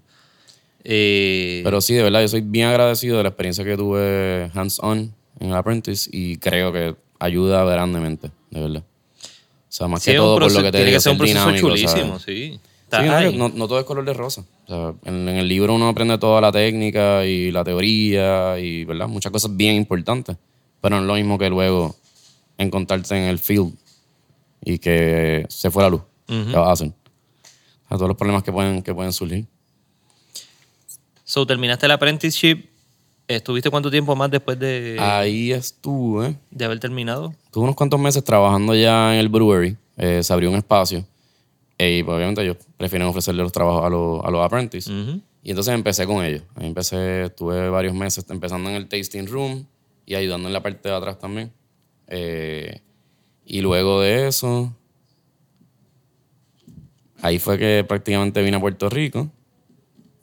Eh, Pero sí, de verdad, yo soy bien agradecido de la experiencia que tuve hands-on en el Apprentice y creo que ayuda grandemente, de verdad. O sea, más sí, que todo por lo que te tiene digo, que ser un proceso dinámico, chulísimo, ¿sabes? sí. No, no, todo es color de rosa. O sea, en, en el libro uno aprende toda la técnica y la teoría y, ¿verdad? Muchas cosas bien importantes. Pero no es lo mismo que luego encontrarte en el field y que se fue la luz. ¿Qué vas a hacer? O sea, todos los problemas que pueden, que pueden surgir. So, terminaste el apprenticeship. ¿Estuviste cuánto tiempo más después de, Ahí estuve. de haber terminado? Tuve unos cuantos meses trabajando ya en el brewery. Eh, se abrió un espacio. Eh, y pues, obviamente ellos prefieren ofrecerle los trabajos a los, a los apprentices. Ujú. Y entonces empecé con ellos. Ahí empecé, estuve varios meses empezando en el tasting room y ayudando en la parte de atrás también. Eh, y luego de eso, ahí fue que prácticamente vine a Puerto Rico.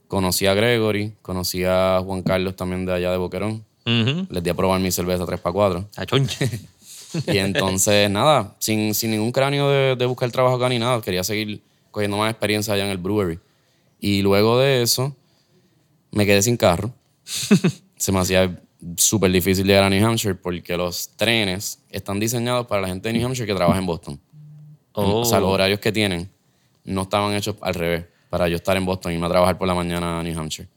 Conocí a Gregory, conocí a Juan Carlos también de allá de Boquerón. Ujú. Les di a probar mi cerveza 3x4. Achonche. [LAUGHS] Y entonces, nada, sin, sin ningún cráneo de, de buscar trabajo acá ni nada, quería seguir cogiendo más experiencia allá en el brewery. Y luego de eso, me quedé sin carro. [LAUGHS] Se me hacía súper difícil llegar a New Hampshire porque los trenes están diseñados para la gente de New Hampshire que trabaja en Boston. Oh. O sea, los horarios que tienen no estaban hechos al revés, para yo estar en Boston y irme a trabajar por la mañana a New Hampshire.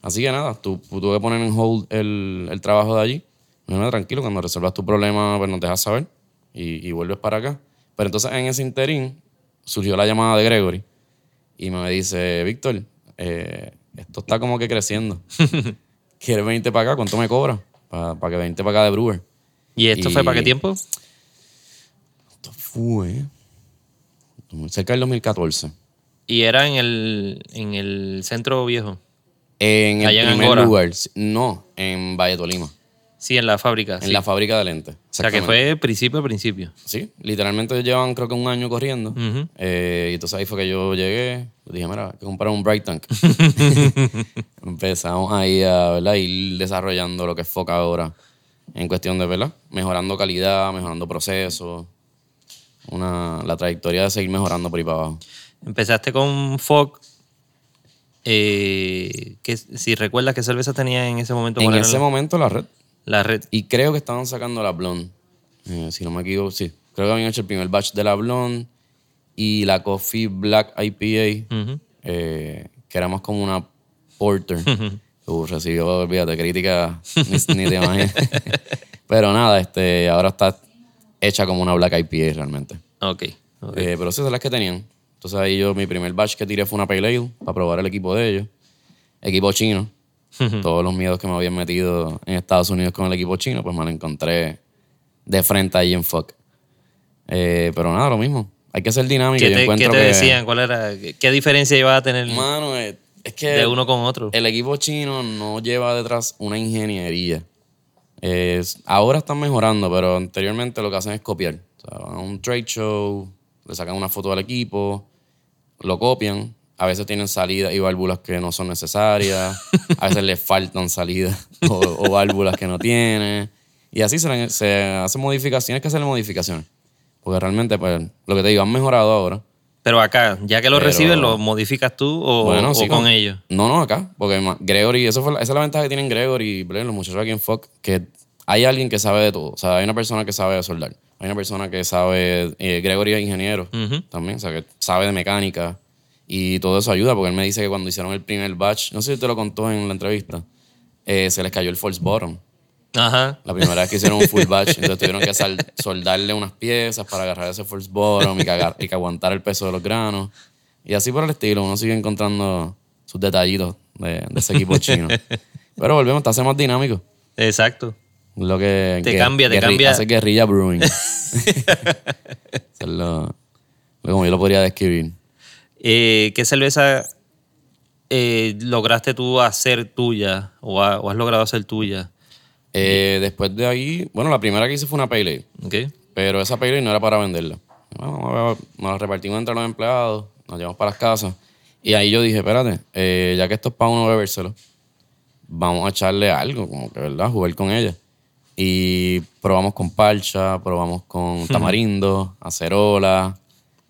Así que nada, tu, tuve que poner en hold el, el trabajo de allí. No, tranquilo, cuando resuelvas tu problema, pues nos dejas saber y, y vuelves para acá. Pero entonces en ese interín surgió la llamada de Gregory y me dice, Víctor, eh, esto está como que creciendo. [LAUGHS] ¿Quieres venirte para acá? ¿Cuánto me cobras? Para que venirte para acá de brewer. ¿Y esto Y- fue para qué tiempo? fue cerca del 2014. Y era en el, en el centro viejo. En Allá el en primer lugar, sí, no, en Valle Tolima, Sí, en la fábrica. en sí. la fábrica de lentes. o sea, que fue principio a principio. Sí, literalmente llevan creo que un año corriendo. Eh, y entonces ahí fue que yo llegué. Dije, mira, hay que comprar un Bright Tank. [LAUGHS] Empezamos ahí a ¿verdad? ir desarrollando lo que es Foca ahora. En cuestión de, ¿verdad? Mejorando calidad, mejorando procesos. Una, la trayectoria de seguir mejorando por ahí para abajo. Empezaste con Fog. Eh, que, si recuerdas qué cerveza tenía en ese momento. En ¿cuál era ese la- momento la red. La red. Y creo que estaban sacando la Blonde. Eh, si no me equivoco, sí. Creo que habían hecho el primer batch de la Blonde y la Coffee Black IPA, Ujú. eh, que era más como una Porter. [LAUGHS] Uh, recibió, olvídate, crítica, ni, ni te imaginas. [LAUGHS] Pero nada, este, ahora está hecha como una Black IPA realmente. Ok. ok. Eh, pero esas son las que tenían. Entonces ahí yo, mi primer batch que tiré fue una Pale Ale para probar el equipo de ellos. Equipo chino. Todos los miedos que me habían metido en Estados Unidos con el equipo chino, pues me lo encontré de frente ahí en Fuck. Eh, pero nada, lo mismo. Hay que ser dinámico. ¿Qué Yo te, encuentro qué te que- decían? ¿Cuál era? ¿Qué, qué diferencia iba a tener Mano, eh, es que de uno con otro? el equipo chino no lleva detrás una ingeniería. Es- ahora están mejorando, pero anteriormente lo que hacen es copiar. O sea, van a un trade show, le sacan una foto al equipo, lo copian. A veces tienen salidas y válvulas que no son necesarias. A veces les faltan salidas [LAUGHS] o, o válvulas que no tienen. Y así se, le- se hacen modificaciones. Tienes que hacerle modificaciones. Porque realmente, pues, lo que te digo, han mejorado ahora. Pero acá, ya que lo Pero- recibes, ¿lo modificas tú o, Bueno, o sí, con con- ellos? No, no, acá. Porque Gregory, eso fue esa es la ventaja que tienen Gregory y los muchachos aquí en Fox, que hay alguien que sabe de todo. O sea, hay una persona que sabe de soldar. Hay una persona que sabe. eh, Gregory es ingeniero también, o sea, que sabe de mecánica. Y todo eso ayuda, porque él me dice que cuando hicieron el primer batch, no sé si te lo contó en la entrevista, eh, se les cayó el false bottom. Ajá. La primera vez que hicieron un full batch, entonces tuvieron que soldarle unas piezas para agarrar ese false bottom y que, agar- y que aguantar el peso de los granos. Y así por el estilo, uno sigue encontrando sus detallitos de, de ese equipo chino. Pero volvemos, te hace más dinámico. Exacto. Lo que, Te que- cambia, te cambia. Hace guerrilla brewing. [LAUGHS] Eso es lo, lo como yo lo podría describir. Eh, ¿Qué cerveza eh, lograste tú hacer tuya o, ha- o has logrado hacer tuya? Eh, después de ahí, bueno, la primera que hice fue una Pale Ale. ¿Ok? Pero esa Pale Ale no era para venderla. Bueno, nos la repartimos entre los empleados, nos llevamos para las casas. Y ahí yo dije, espérate, eh, ya que esto es para uno bebérselo, vamos a echarle algo, como que, ¿verdad? Jugar con ella. Y probamos con parcha, probamos con tamarindo, acerola,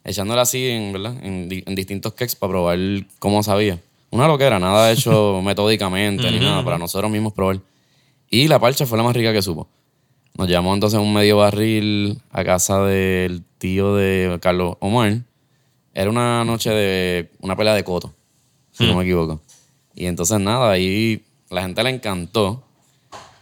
echándola así, en, ¿verdad? En, en distintos cakes para probar cómo sabía. Una loquera, nada hecho [LAUGHS] metódicamente ni nada, para nosotros mismos probar. Y la parcha fue la más rica que supo. Nos llevamos entonces un medio barril a casa del tío de Carlos Omar. Era una noche de una pelea de coto, si no me equivoco. Y entonces nada, ahí la gente le encantó.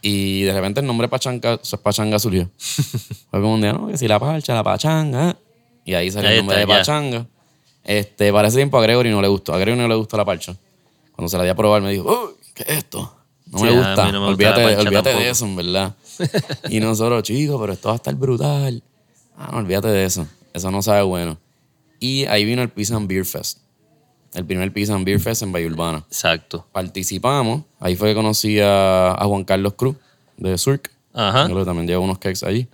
Y de repente el nombre Pachanga, Pachanga surgió. [LAUGHS] Fue como un día, no, que si la parcha, la pachanga. Y ahí salió Ahí el nombre está, de. Pachanga. Este, para ese tiempo a Gregory no le gustó. A Gregory no le gustó la parcha. Cuando se la di a probar me dijo, uy, ¿qué es esto? No Sí, me gusta. no me olvídate olvídate de eso, en verdad. y nosotros, chicos, pero esto va a estar brutal. Ah, no, olvídate de eso. Eso no sabe bueno. Y ahí vino el Pizza and Beer Fest. El primer Pizza and Beer Fest en Bahía Urbana. Exacto. Participamos. Ahí fue que conocí a, a Juan Carlos Cruz de Surk. Ajá. Que también lleva unos cakes allí.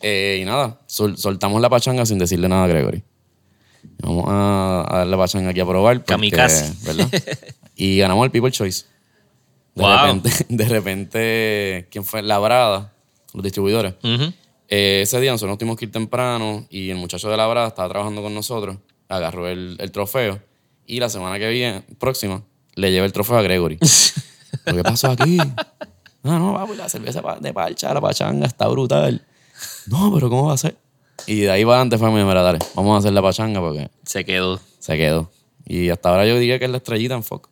Eh, y nada, sol- soltamos la pachanga sin decirle nada a Gregory. Vamos a, a darle la pachanga aquí a probar. porque, Kamikaze. ¿verdad? y ganamos el People Choice. De, Wow. repente, [LAUGHS] de repente, ¿quién fue? Labrada, los distribuidores. Eh, ese día nosotros nos tuvimos que ir temprano y el muchacho de Labrada estaba trabajando con nosotros, agarró el, el trofeo y la semana que viene, próxima, le lleva el trofeo a Gregory. [LAUGHS] ¿Pero ¿Qué pasó aquí? No, no, vamos, la cerveza de parcha, la pachanga está brutal. No, pero ¿cómo va a ser? Y de ahí va antes fue, mira, dale, vamos a hacer la pachanga porque Se quedó. se quedó. Y hasta ahora yo diría que es la estrellita en foco.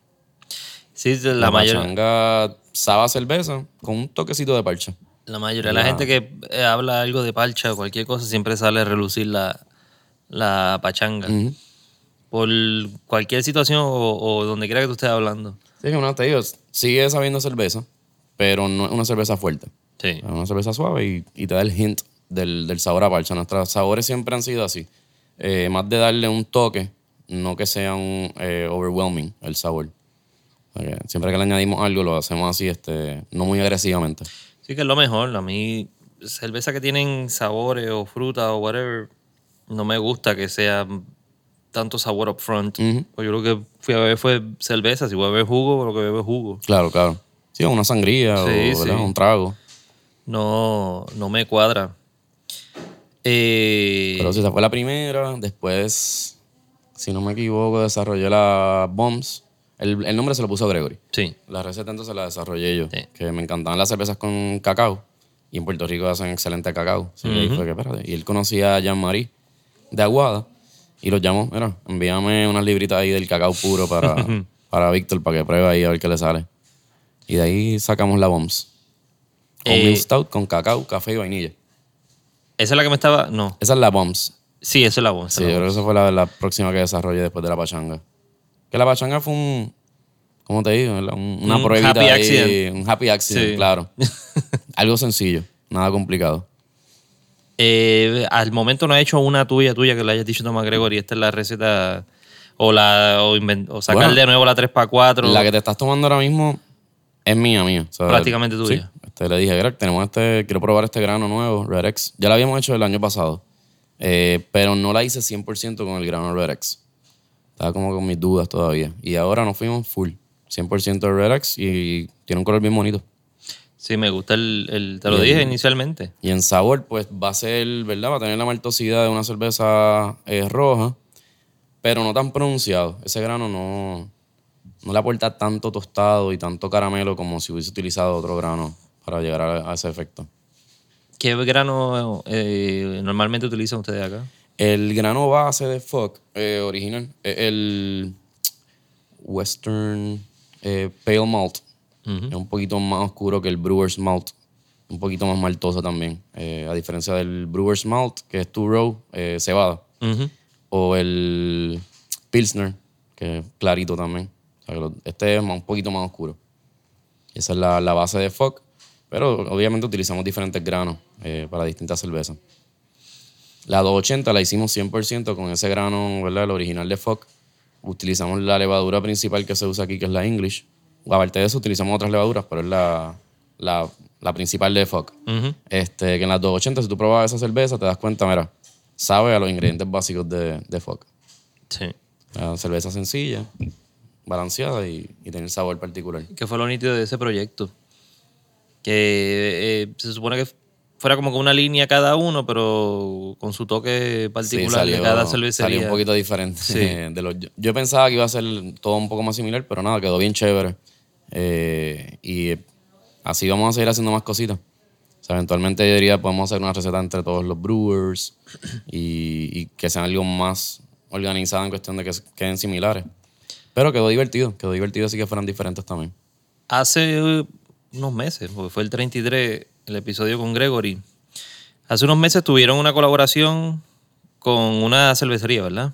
Sí, la, mayor, pachanga sabe a cerveza con un toquecito de parcha. la mayoría de la La- gente que eh, habla algo de parcha o cualquier cosa siempre sale a relucir la, la pachanga. Por cualquier situación o, o donde quiera que tú estés hablando. Sí, que no, te digo, sigue sabiendo cerveza, pero no es una cerveza fuerte. Sí. Es una cerveza suave y, y te da el hint del, del sabor a parcha. Nuestros sabores siempre han sido así. Eh, más de darle un toque, no que sea un eh, overwhelming el sabor. Porque siempre que le añadimos algo, lo hacemos así, este, no muy agresivamente. Sí, que es lo mejor. A mí, cerveza que tienen sabores o fruta o whatever, no me gusta que sea tanto sabor up front. Pues yo lo que fui a beber fue cerveza. Si voy a beber jugo, lo que bebo es jugo. Claro, claro. Sí, una sangría Sí, o sí. un trago. No, no me cuadra. Eh, Pero si esa fue la primera, después, si no me equivoco, desarrollé la Bombs. El, el nombre se lo puso Gregory. sí. La receta entonces la desarrollé yo. Sí. Que me encantaban las cervezas con cacao. Y en Puerto Rico hacen excelente cacao. Fue que, espérate. Y él conocía a Jean-Marie de Aguada. Y los llamó, mira, envíame unas libritas ahí del cacao puro para, [LAUGHS] para Víctor, para que pruebe ahí a ver qué le sale. Y de ahí sacamos la Bombs. Con Eh, milk stout, con cacao, café y vainilla. Esa es la que me estaba. No. Esa es la Bombs. Sí, esa es la voz. Sí, yo creo que esa fue la, la próxima que desarrollé después de la pachanga. Que la pachanga fue un, ¿cómo te digo? Una Un pruebita happy ahí, accident. Un happy accident, Sí. claro. [LAUGHS] Algo sencillo, nada complicado. Eh, al momento no ha hecho una tuya, tuya, que le hayas dicho Tomás Gregory. Esta es la receta. O, la, o, inven- o sacar Bueno, de nuevo la 3x4. La que te estás tomando ahora mismo es mía, mía. O sea, Prácticamente tuya. Sí, este, le dije, Greg, tenemos este, quiero probar este grano nuevo, Red X. Ya la habíamos hecho el año pasado, eh, pero no la hice 100% con el grano Red X. Estaba como con mis dudas todavía. Y ahora nos fuimos full, 100% de Red X y tiene un color bien bonito. Sí, me gusta el. el- te lo dije inicialmente. Y en sabor, pues va a ser, ¿verdad? Va a tener la maltosidad de una cerveza eh, roja, pero no tan pronunciado. Ese grano no, no le aporta tanto tostado y tanto caramelo como si hubiese utilizado otro grano para llegar a, a ese efecto. ¿Qué grano eh, normalmente utilizan ustedes acá? El grano base de Fuck eh, original es el Western eh, Pale Malt. Es un poquito más oscuro que el Brewer's Malt. Un poquito más maltoso también. Eh, a diferencia del Brewer's Malt, que es Two Row, eh, cebada. Ujú. O el Pilsner, que es clarito también. O sea, este es más- un poquito más oscuro. Esa es la, la base de Fuck. Pero obviamente utilizamos diferentes granos eh, para distintas cervezas. La 280 la hicimos 100% con ese grano, ¿verdad? El original de Fuck. Utilizamos la levadura principal que se usa aquí, que es la English. Aparte de eso, utilizamos otras levaduras, pero es la, la, la principal de Fuck. Ujú. este, que en las 280, si tú probas esa cerveza, te das cuenta, mira, sabe a los ingredientes básicos de, de Fuck. Sí. La cerveza sencilla, balanceada y, y tiene el sabor particular. ¿Qué fue lo nítido de ese proyecto? Que eh, se supone que fuera como que una línea cada uno, pero con su toque particular de cada cervecería. salió un poquito diferente. Sí. [LAUGHS] de los- yo, yo pensaba que iba a ser todo un poco más similar, pero nada, quedó bien chévere. Eh, y así vamos a seguir haciendo más cositas. O sea, eventualmente yo diría, podemos hacer una receta entre todos los brewers [CLEARS THROAT] y, y que sean algo más organizado en cuestión de que queden similares. Pero quedó divertido, quedó divertido así que fueran diferentes también. Hace eh, unos meses, porque fue el 33, el episodio con Gregory. Hace unos meses tuvieron una colaboración con una cervecería, ¿verdad?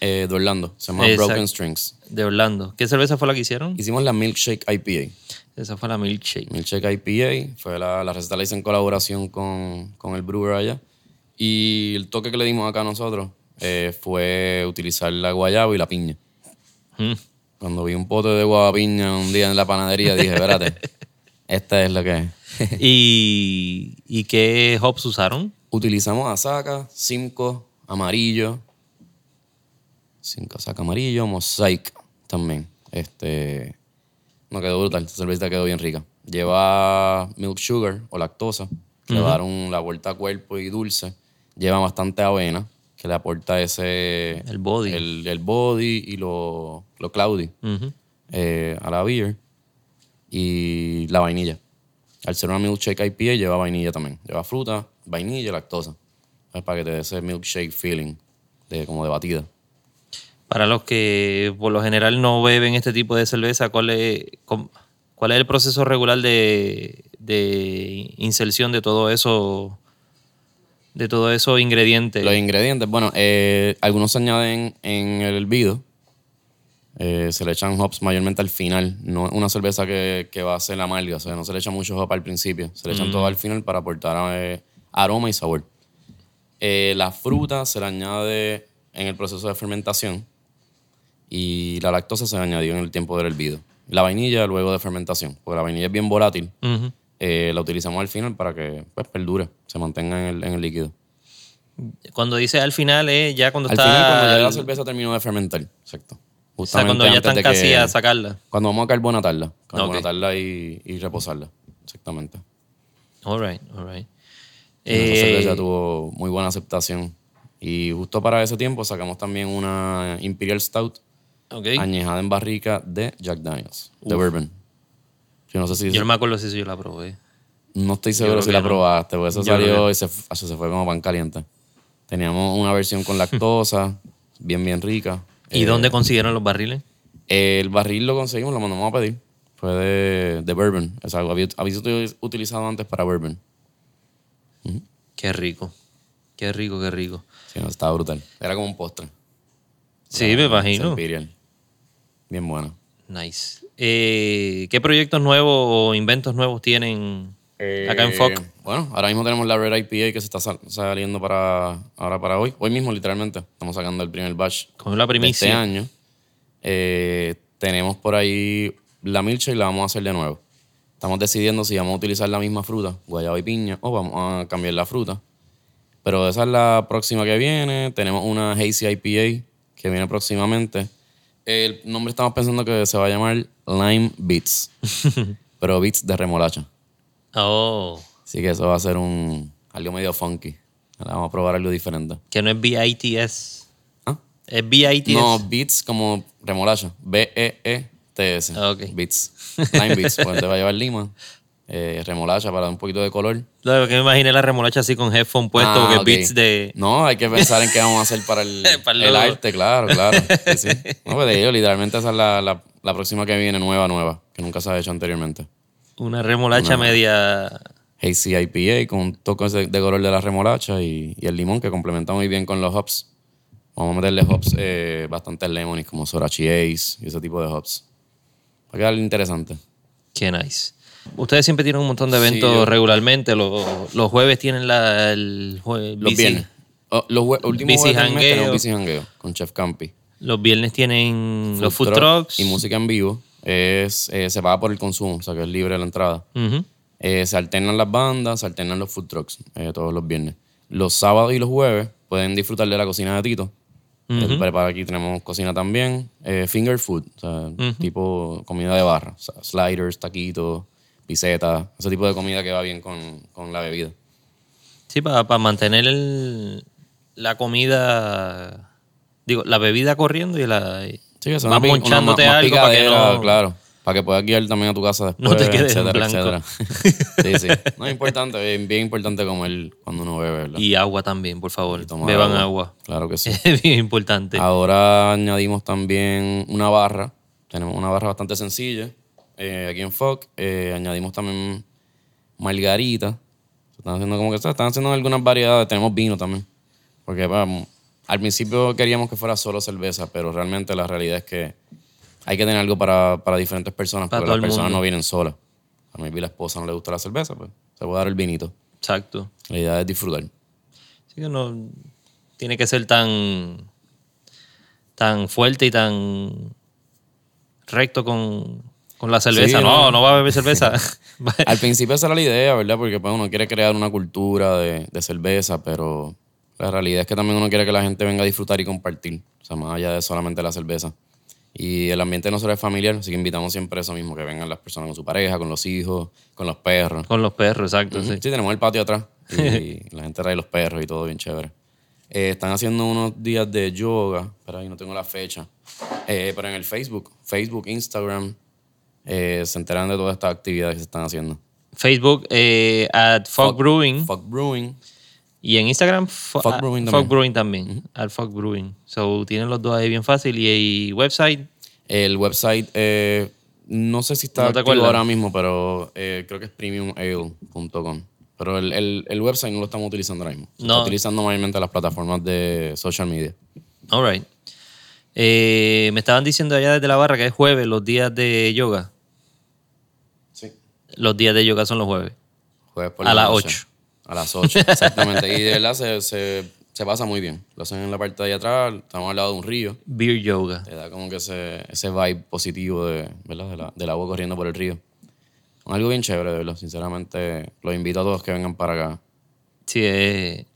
Eh, de Orlando, se llama Exacto. Broken Strings. De Orlando. ¿Qué cerveza fue la que hicieron? Hicimos la Milkshake IPA. Esa fue la Milkshake. Milkshake IPA, fue la, la receta la hice en colaboración con, con el brewer allá. Y el toque que le dimos acá a nosotros eh, fue utilizar la guayaba y la piña. Mm. Cuando vi un pote de guava piña un día en la panadería, dije, espérate, [LAUGHS] esta es la que es. [LAUGHS] ¿Y, ¿Y qué hops usaron? Utilizamos Asaka, Simcoe, amarillo. Simcoe, Asaka amarillo, Mosaic también. Este, no quedó brutal, esta cerveza quedó bien rica. Lleva milk sugar o lactosa, que le va a dar un- la vuelta a cuerpo y dulce. Lleva bastante avena, que le aporta ese... El body. El, el body y lo, lo cloudy eh, a la beer. Y la vainilla. Al ser una milkshake IPA lleva vainilla también. Lleva fruta, vainilla y lactosa. Es para que te dé ese milkshake feeling de como de batida. Para los que por lo general no beben este tipo de cerveza, ¿cuál es, cuál es el proceso regular de, de inserción de todo eso, de todos esos ingredientes? Los ingredientes, bueno, eh, algunos se añaden en el hervido. Eh, se le echan hops mayormente al final. No es una cerveza que, que va a ser amarga. O sea, no se le echa mucho hop al principio. Se le echan todo al final para aportar eh, aroma y sabor. Eh, la fruta se le añade en el proceso de fermentación y la lactosa se añadió en el tiempo del hervido. La vainilla luego de fermentación, porque la vainilla es bien volátil. Eh, la utilizamos al final para que pues, perdure, se mantenga en el, en el líquido. Cuando dice al final es ya cuando Al está... final, cuando ya la cerveza terminó de fermentar, exacto. O sea, cuando Justamente ya están casi que- a sacarla. Cuando vamos a carbonatarla. Carbonatarla Ok. y, y reposarla. Exactamente. All right, all right. Esa Eh, cerveza tuvo muy buena aceptación. Y justo para ese tiempo sacamos también una Imperial Stout ok. añejada en barrica de Jack Daniels, de Bourbon. Yo no sé si... Yo no me acuerdo si yo la probé. No estoy seguro si la no. probaste, porque eso Yo salió y se, se fue como pan caliente. Teníamos una versión con lactosa, [LAUGHS] bien, bien rica. ¿Y Eh, dónde consiguieron los barriles? El barril lo conseguimos, lo mandamos a pedir. Fue de, de bourbon. O sea, había, había utilizado antes para bourbon. Qué rico. Qué rico, qué rico. Sí, no, estaba brutal. Era como un postre. Sí, me imagino. Imperial. Bien bueno. Nice. Eh, ¿Qué proyectos nuevos o inventos nuevos tienen acá en Eh, FOC? Bueno, ahora mismo tenemos la Red IPA que se está sal- saliendo para, ahora para hoy. Hoy mismo, literalmente. Estamos sacando el primer batch Con la de este año. Eh, tenemos por ahí la milcha y la vamos a hacer de nuevo. Estamos decidiendo si vamos a utilizar la misma fruta, guayaba y piña, o vamos a cambiar la fruta. Pero esa es la próxima que viene. Tenemos una Hazy IPA que viene próximamente. El nombre estamos pensando que se va a llamar Lime Beats, [LAUGHS] pero beats de remolacha. Oh, Así que eso va a ser un algo medio funky. Ahora vamos a probar algo diferente. que no es BITS. ¿Ah? ¿Es BITS? No, beats como remolacha. B-E-E-T-S. Ah, ok. Beats. Lime beats. Pues te va a llevar lima. Eh, remolacha para dar un poquito de color. Lo que me imaginé la remolacha así con headphone puesto, Ah, porque ok. beats de... No, hay que pensar en qué vamos a hacer para el, [LAUGHS] Para el arte, claro, claro. [LAUGHS] Sí, sí. No, pues de ello, literalmente esa es la, la, la próxima que viene, nueva, nueva, que nunca se ha hecho anteriormente. Una remolacha media... Hazy IPA con un toque de, de color de la remolacha y, y el limón que complementa muy bien con los hops. Vamos a meterle hops eh, bastante lemon como Sorachi Ace y ese tipo de hops. Va a quedar interesante. Qué nice. Ustedes siempre tienen un montón de Sí, eventos yo- regularmente. Los, los jueves tienen la, el jue- Los viernes. Oh, los jue- últimos Bici jueves tenemos bici jangueo con Chef Campi. Los viernes tienen los food truck trucks. Y música en vivo. Es, eh, se paga por el consumo, o sea que es libre la entrada. Ujú. Eh, se alternan las bandas, se alternan los food trucks eh, todos los viernes. Los sábados y los jueves pueden disfrutar de la cocina de Tito. Él prepara aquí, tenemos cocina también. Eh, finger food, o sea, tipo comida de barra. O sea, sliders, taquitos, pisetas, ese tipo de comida que va bien con, con la bebida. Sí, para mantener el- la comida, digo, la bebida corriendo y la... Sí, eso vas una una algo para que no... claro. Para que puedas guiar también a tu casa después, No te quedes en etcétera, blanco. etcétera. [LAUGHS] sí, sí. No es importante, bien, bien importante comer cuando uno bebe, ¿verdad? Y agua también, por favor. Beban agua. Claro que [LAUGHS] sí. Es bien importante. Ahora añadimos también una barra. Tenemos una barra bastante sencilla eh, aquí en FOC. Eh, añadimos también margarita. Están haciendo como que están haciendo algunas variedades. Tenemos vino también. Porque vamos, al principio queríamos que fuera solo cerveza, pero realmente la realidad es que hay que tener algo para, para diferentes personas, Para porque todo las el personas mundo. no vienen solas. A mí la esposa no le gusta la cerveza, pues se puede dar el vinito. Exacto. La idea es disfrutar. Así que no tiene que ser tan, tan fuerte y tan recto con, con la cerveza. Sí, no, no. no va a beber cerveza. [LAUGHS] Al principio esa era la idea, ¿verdad? Porque pues, uno quiere crear una cultura de, de cerveza, pero la realidad es que también uno quiere que la gente venga a disfrutar y compartir, o sea, más allá de solamente la cerveza. Y el ambiente no solo es familiar, así que invitamos siempre eso mismo, que vengan las personas con su pareja, con los hijos, con los perros. con los perros, exacto. Sí. Sí, tenemos el patio atrás y [LAUGHS] la gente trae los perros y todo bien chévere. Eh, están haciendo unos días de yoga, pero ahí no tengo la fecha. Eh, pero en el Facebook, Facebook, Instagram, eh, se enteran de todas estas actividades que se están haciendo. Facebook, at Fog Brewing. Fog Brewing. Y en Instagram, Fo- Fog ah, Brewing también. Brewing también. Al Fog Brewing. So, tienen los dos ahí bien fácil. Y, y website, El website, eh, no sé si está ¿No activo ahora mismo, pero eh, creo que es premiumale.com. Pero el, el- el website no lo estamos utilizando ahora mismo. Se No. está utilizando mayormente las plataformas de social media. all right. Eh, me estaban diciendo allá desde la barra que es jueves, los días de yoga. Sí. Los días de yoga son los jueves. Jueves por A la las noche. 8. A las 8, [LAUGHS] exactamente. y de verdad se, se, se pasa muy bien. Lo hacen en la parte de allá atrás, estamos al lado de un río. Beer yoga. Te da como que ese, ese vibe positivo de, ¿verdad? De la- del agua corriendo por el río. Algo bien chévere, de verdad. Sinceramente, los invito a todos que vengan para acá. Sí, es,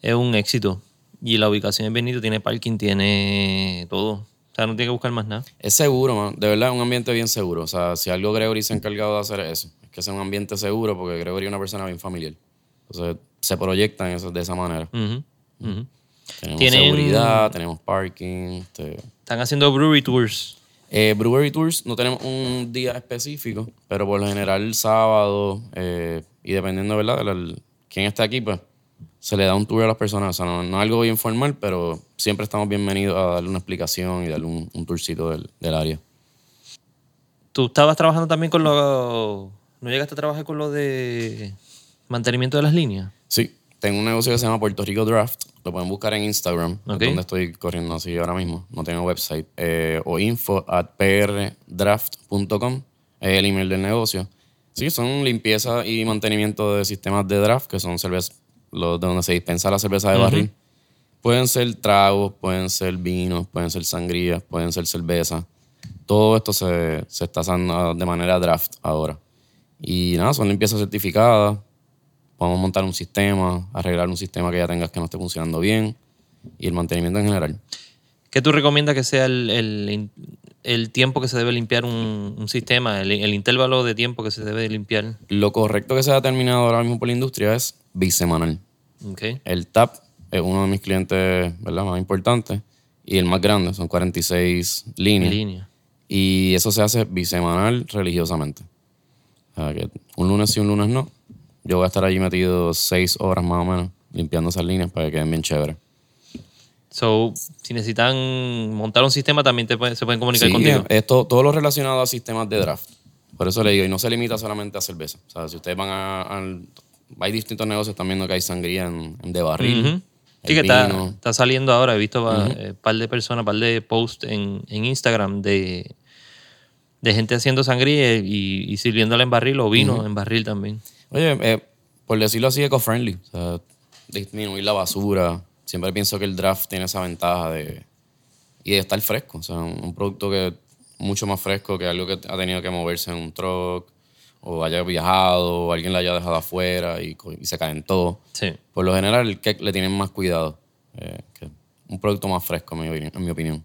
es un éxito. Y la ubicación es Benito, tiene parking, tiene todo. O sea, no tiene que buscar más nada. Es seguro, man. De verdad, es un ambiente bien seguro. O sea, si algo Gregory se ha encargado de hacer es eso. Es que sea un ambiente seguro porque Gregory es una persona bien familiar. Entonces, se proyectan eso de esa manera. Tenemos Tienen- seguridad, tenemos parking. este, Están haciendo brewery tours. Eh, Brewery Tours no tenemos un día específico, pero por lo general el sábado, eh, y dependiendo, ¿verdad? de la- quién está aquí, pues se le da un tour a las personas. O sea, no, no es algo bien formal, pero siempre estamos bienvenidos a darle una explicación y darle un, un tourcito del, del área. Tú estabas trabajando también con lo... ¿No llegaste a trabajar con lo de mantenimiento de las líneas? Sí, tengo un negocio que se llama Puerto Rico Draft. Lo pueden buscar en Instagram, es donde estoy corriendo así ahora mismo. No tengo website. Eh, o info at prdraft.com es el email del negocio. Sí, son limpieza y mantenimiento de sistemas de draft, que son cervezas, los de donde se dispensa la cerveza de barril. Pueden ser tragos, pueden ser vinos, pueden ser sangrías, pueden ser cerveza. Todo esto se, se está haciendo de manera draft ahora. Y nada, son limpiezas certificadas. Podemos montar un sistema, arreglar un sistema que ya tengas que no esté funcionando bien y el mantenimiento en general. ¿Qué tú recomiendas que sea el, el- el tiempo que se debe limpiar un, un sistema, el, el intervalo de tiempo que se debe limpiar? Lo correcto que se ha determinado ahora mismo por la industria es bisemanal. Ok. El TAP es uno de mis clientes ¿verdad? más importantes y el más grande, son 46 líneas. Línea. Y eso se hace bisemanal religiosamente. O sea, que un lunes sí, un lunes no. Yo voy a estar allí metido seis horas más o menos limpiando esas líneas para que queden bien chéveres. So, si necesitan montar un sistema, también te se pueden comunicar Sí, contigo. es todo, todo lo relacionado a sistemas de draft. Por eso le digo, y no se limita solamente a cerveza. O sea, si ustedes van a... al- hay distintos negocios también que hay sangría en, en de barril. Ujú. Sí, el que está, saliendo ahora. He visto un par de personas, par de posts en, en Instagram de, de gente haciendo sangría y, y sirviéndola en barril o vino en barril también. Oye, eh, por decirlo así, eco-friendly. O sea, disminuir la basura. Siempre pienso que el draft tiene esa ventaja de... Y de estar fresco. O sea, un, producto que mucho más fresco que algo que ha tenido que moverse en un truck o haya viajado o alguien la haya dejado afuera y, y se calentó. Sí. Por lo general, el cake le tienen más cuidado. eh, que un producto más fresco, en mi opinión. En mi opinión.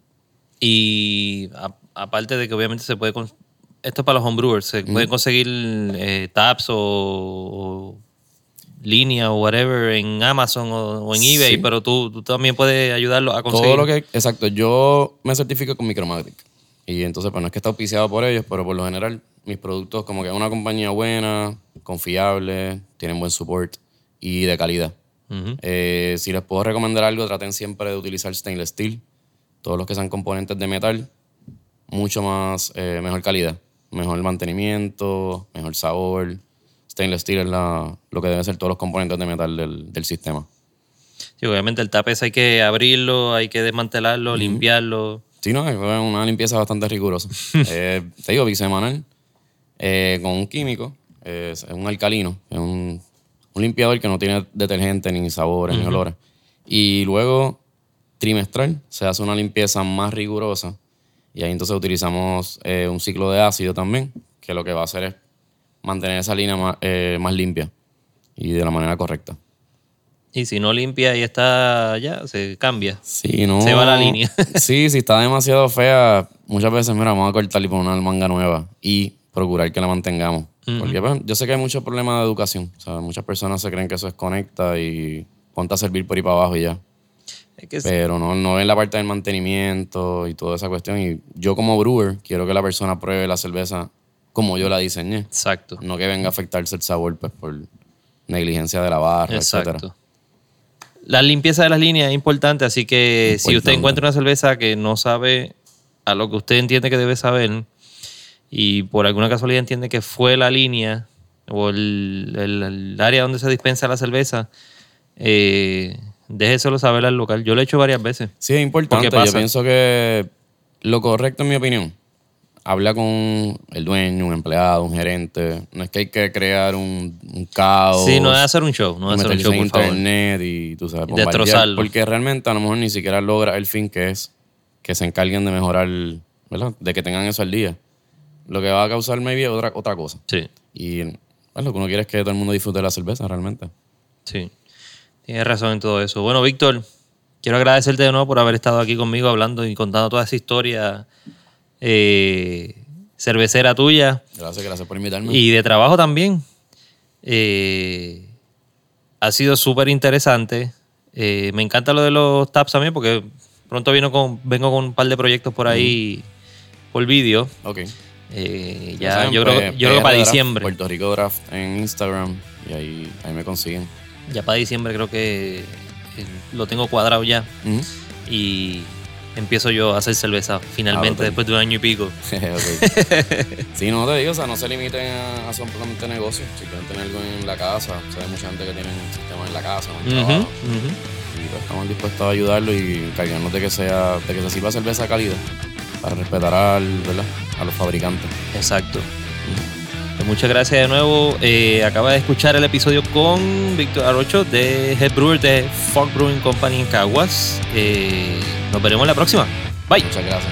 Y a- aparte de que obviamente se puede... Esto es para los homebrewers. Se pueden conseguir eh, tabs o, o línea o whatever en Amazon o, o en Sí. eBay, pero tú, tú también puedes ayudarlos a conseguir. Todo lo que... Exacto. Yo me certifico con Micromatic. Y entonces, pues no es que está auspiciado por ellos, pero por lo general, mis productos como que es una compañía buena, confiable, tienen buen support y de calidad. Eh, si les puedo recomendar algo, traten siempre de utilizar stainless steel. Todos los que sean componentes de metal, mucho más, eh, mejor calidad. Mejor mantenimiento, mejor sabor. Stainless steel es la- lo que deben ser todos los componentes de metal del, del sistema. Sí, obviamente el tape ese hay que abrirlo, hay que desmantelarlo, limpiarlo. Sí, no, es una limpieza bastante rigurosa. [LAUGHS] Eh, te digo, bisemanal, eh, con un químico, eh, es un alcalino, es un, un limpiador que no tiene detergente, ni sabores, ni olores. Y luego, trimestral, se hace una limpieza más rigurosa. Y ahí entonces utilizamos eh, un ciclo de ácido también, que lo que va a hacer es mantener esa línea más, eh, más limpia y de la manera correcta. Y si no limpia y está ya, se cambia. Sí, no. Se va la línea. [LAUGHS] sí, si está demasiado fea, muchas veces, mira, vamos a cortar y poner una manga nueva y procurar que la mantengamos. Porque pues, yo sé que hay muchos problemas de educación. O sea, muchas personas se creen que eso es conecta y ponte a servir por ahí para abajo y ya. Es que Pero no, no ven la parte del mantenimiento y toda esa cuestión. Y yo como brewer quiero que la persona pruebe la cerveza como yo la diseñé. Exacto. No que venga a afectarse el sabor pues, por negligencia de la barra, etcétera. Exacto. La limpieza de las líneas es importante, así que si usted encuentra una cerveza que no sabe a lo que usted entiende que debe saber y por alguna casualidad entiende que fue la línea o el, el- el área donde se dispensa la cerveza, eh, déjeselo saber al local. Yo lo he hecho varias veces. Sí, es importante. Yo pienso que lo correcto, en mi opinión, habla con el dueño, un empleado, un gerente. No es que hay que crear un, un caos. Sí, no es hacer un show, no es hacer un show, en por favor. internet y tú sabes, destrozarlo. Porque realmente a lo mejor ni siquiera logra el fin que es que se encarguen de mejorar, ¿verdad? De que tengan eso al día. Lo que va a causar maybe es otra, otra cosa. Sí, Y pues, lo que uno quiere es que todo el mundo disfrute de la cerveza realmente. sí. Tienes razón en todo eso. Bueno, Víctor, quiero agradecerte de nuevo por haber estado aquí conmigo hablando y contando toda esa historia eh, cervecera tuya. Gracias, gracias por invitarme. Y de trabajo también. Eh, ha sido súper interesante. Eh, me encanta lo de los taps también porque pronto vino con, vengo con un par de proyectos por ahí por vídeo. ok. Ya saben, yo, creo, pues, yo creo que para diciembre. Puerto Rico Draft en Instagram y ahí, ahí me consiguen. Ya para diciembre creo que eh, lo tengo cuadrado ya. Y empiezo yo a hacer cerveza finalmente Ah, después de un año y pico. [LAUGHS] Sí, no te digo, o sea, no se limiten a, a solamente negocios. Si quieren tener algo en la casa, o sea, hay mucha gente que tiene un sistema en la casa, en el trabajo. Y pues, estamos dispuestos a ayudarlo y encargarnos de que sea, de que se sirva cerveza de calidad para respetar al, ¿verdad? a los fabricantes. Exacto. Muchas gracias de nuevo. Eh, acaba de escuchar el episodio con Víctor Arocho de Head Brewer de Fog Brewing Company en Caguas. Eh, nos veremos la próxima. Bye. Muchas gracias.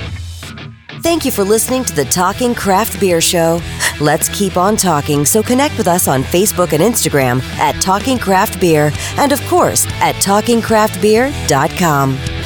Thank you for listening to the Talking Craft Beer Show. Let's keep on talking, so connect with us on Facebook and Instagram at Talking Craft Beer and, of course, at TalkingCraftBeer.com.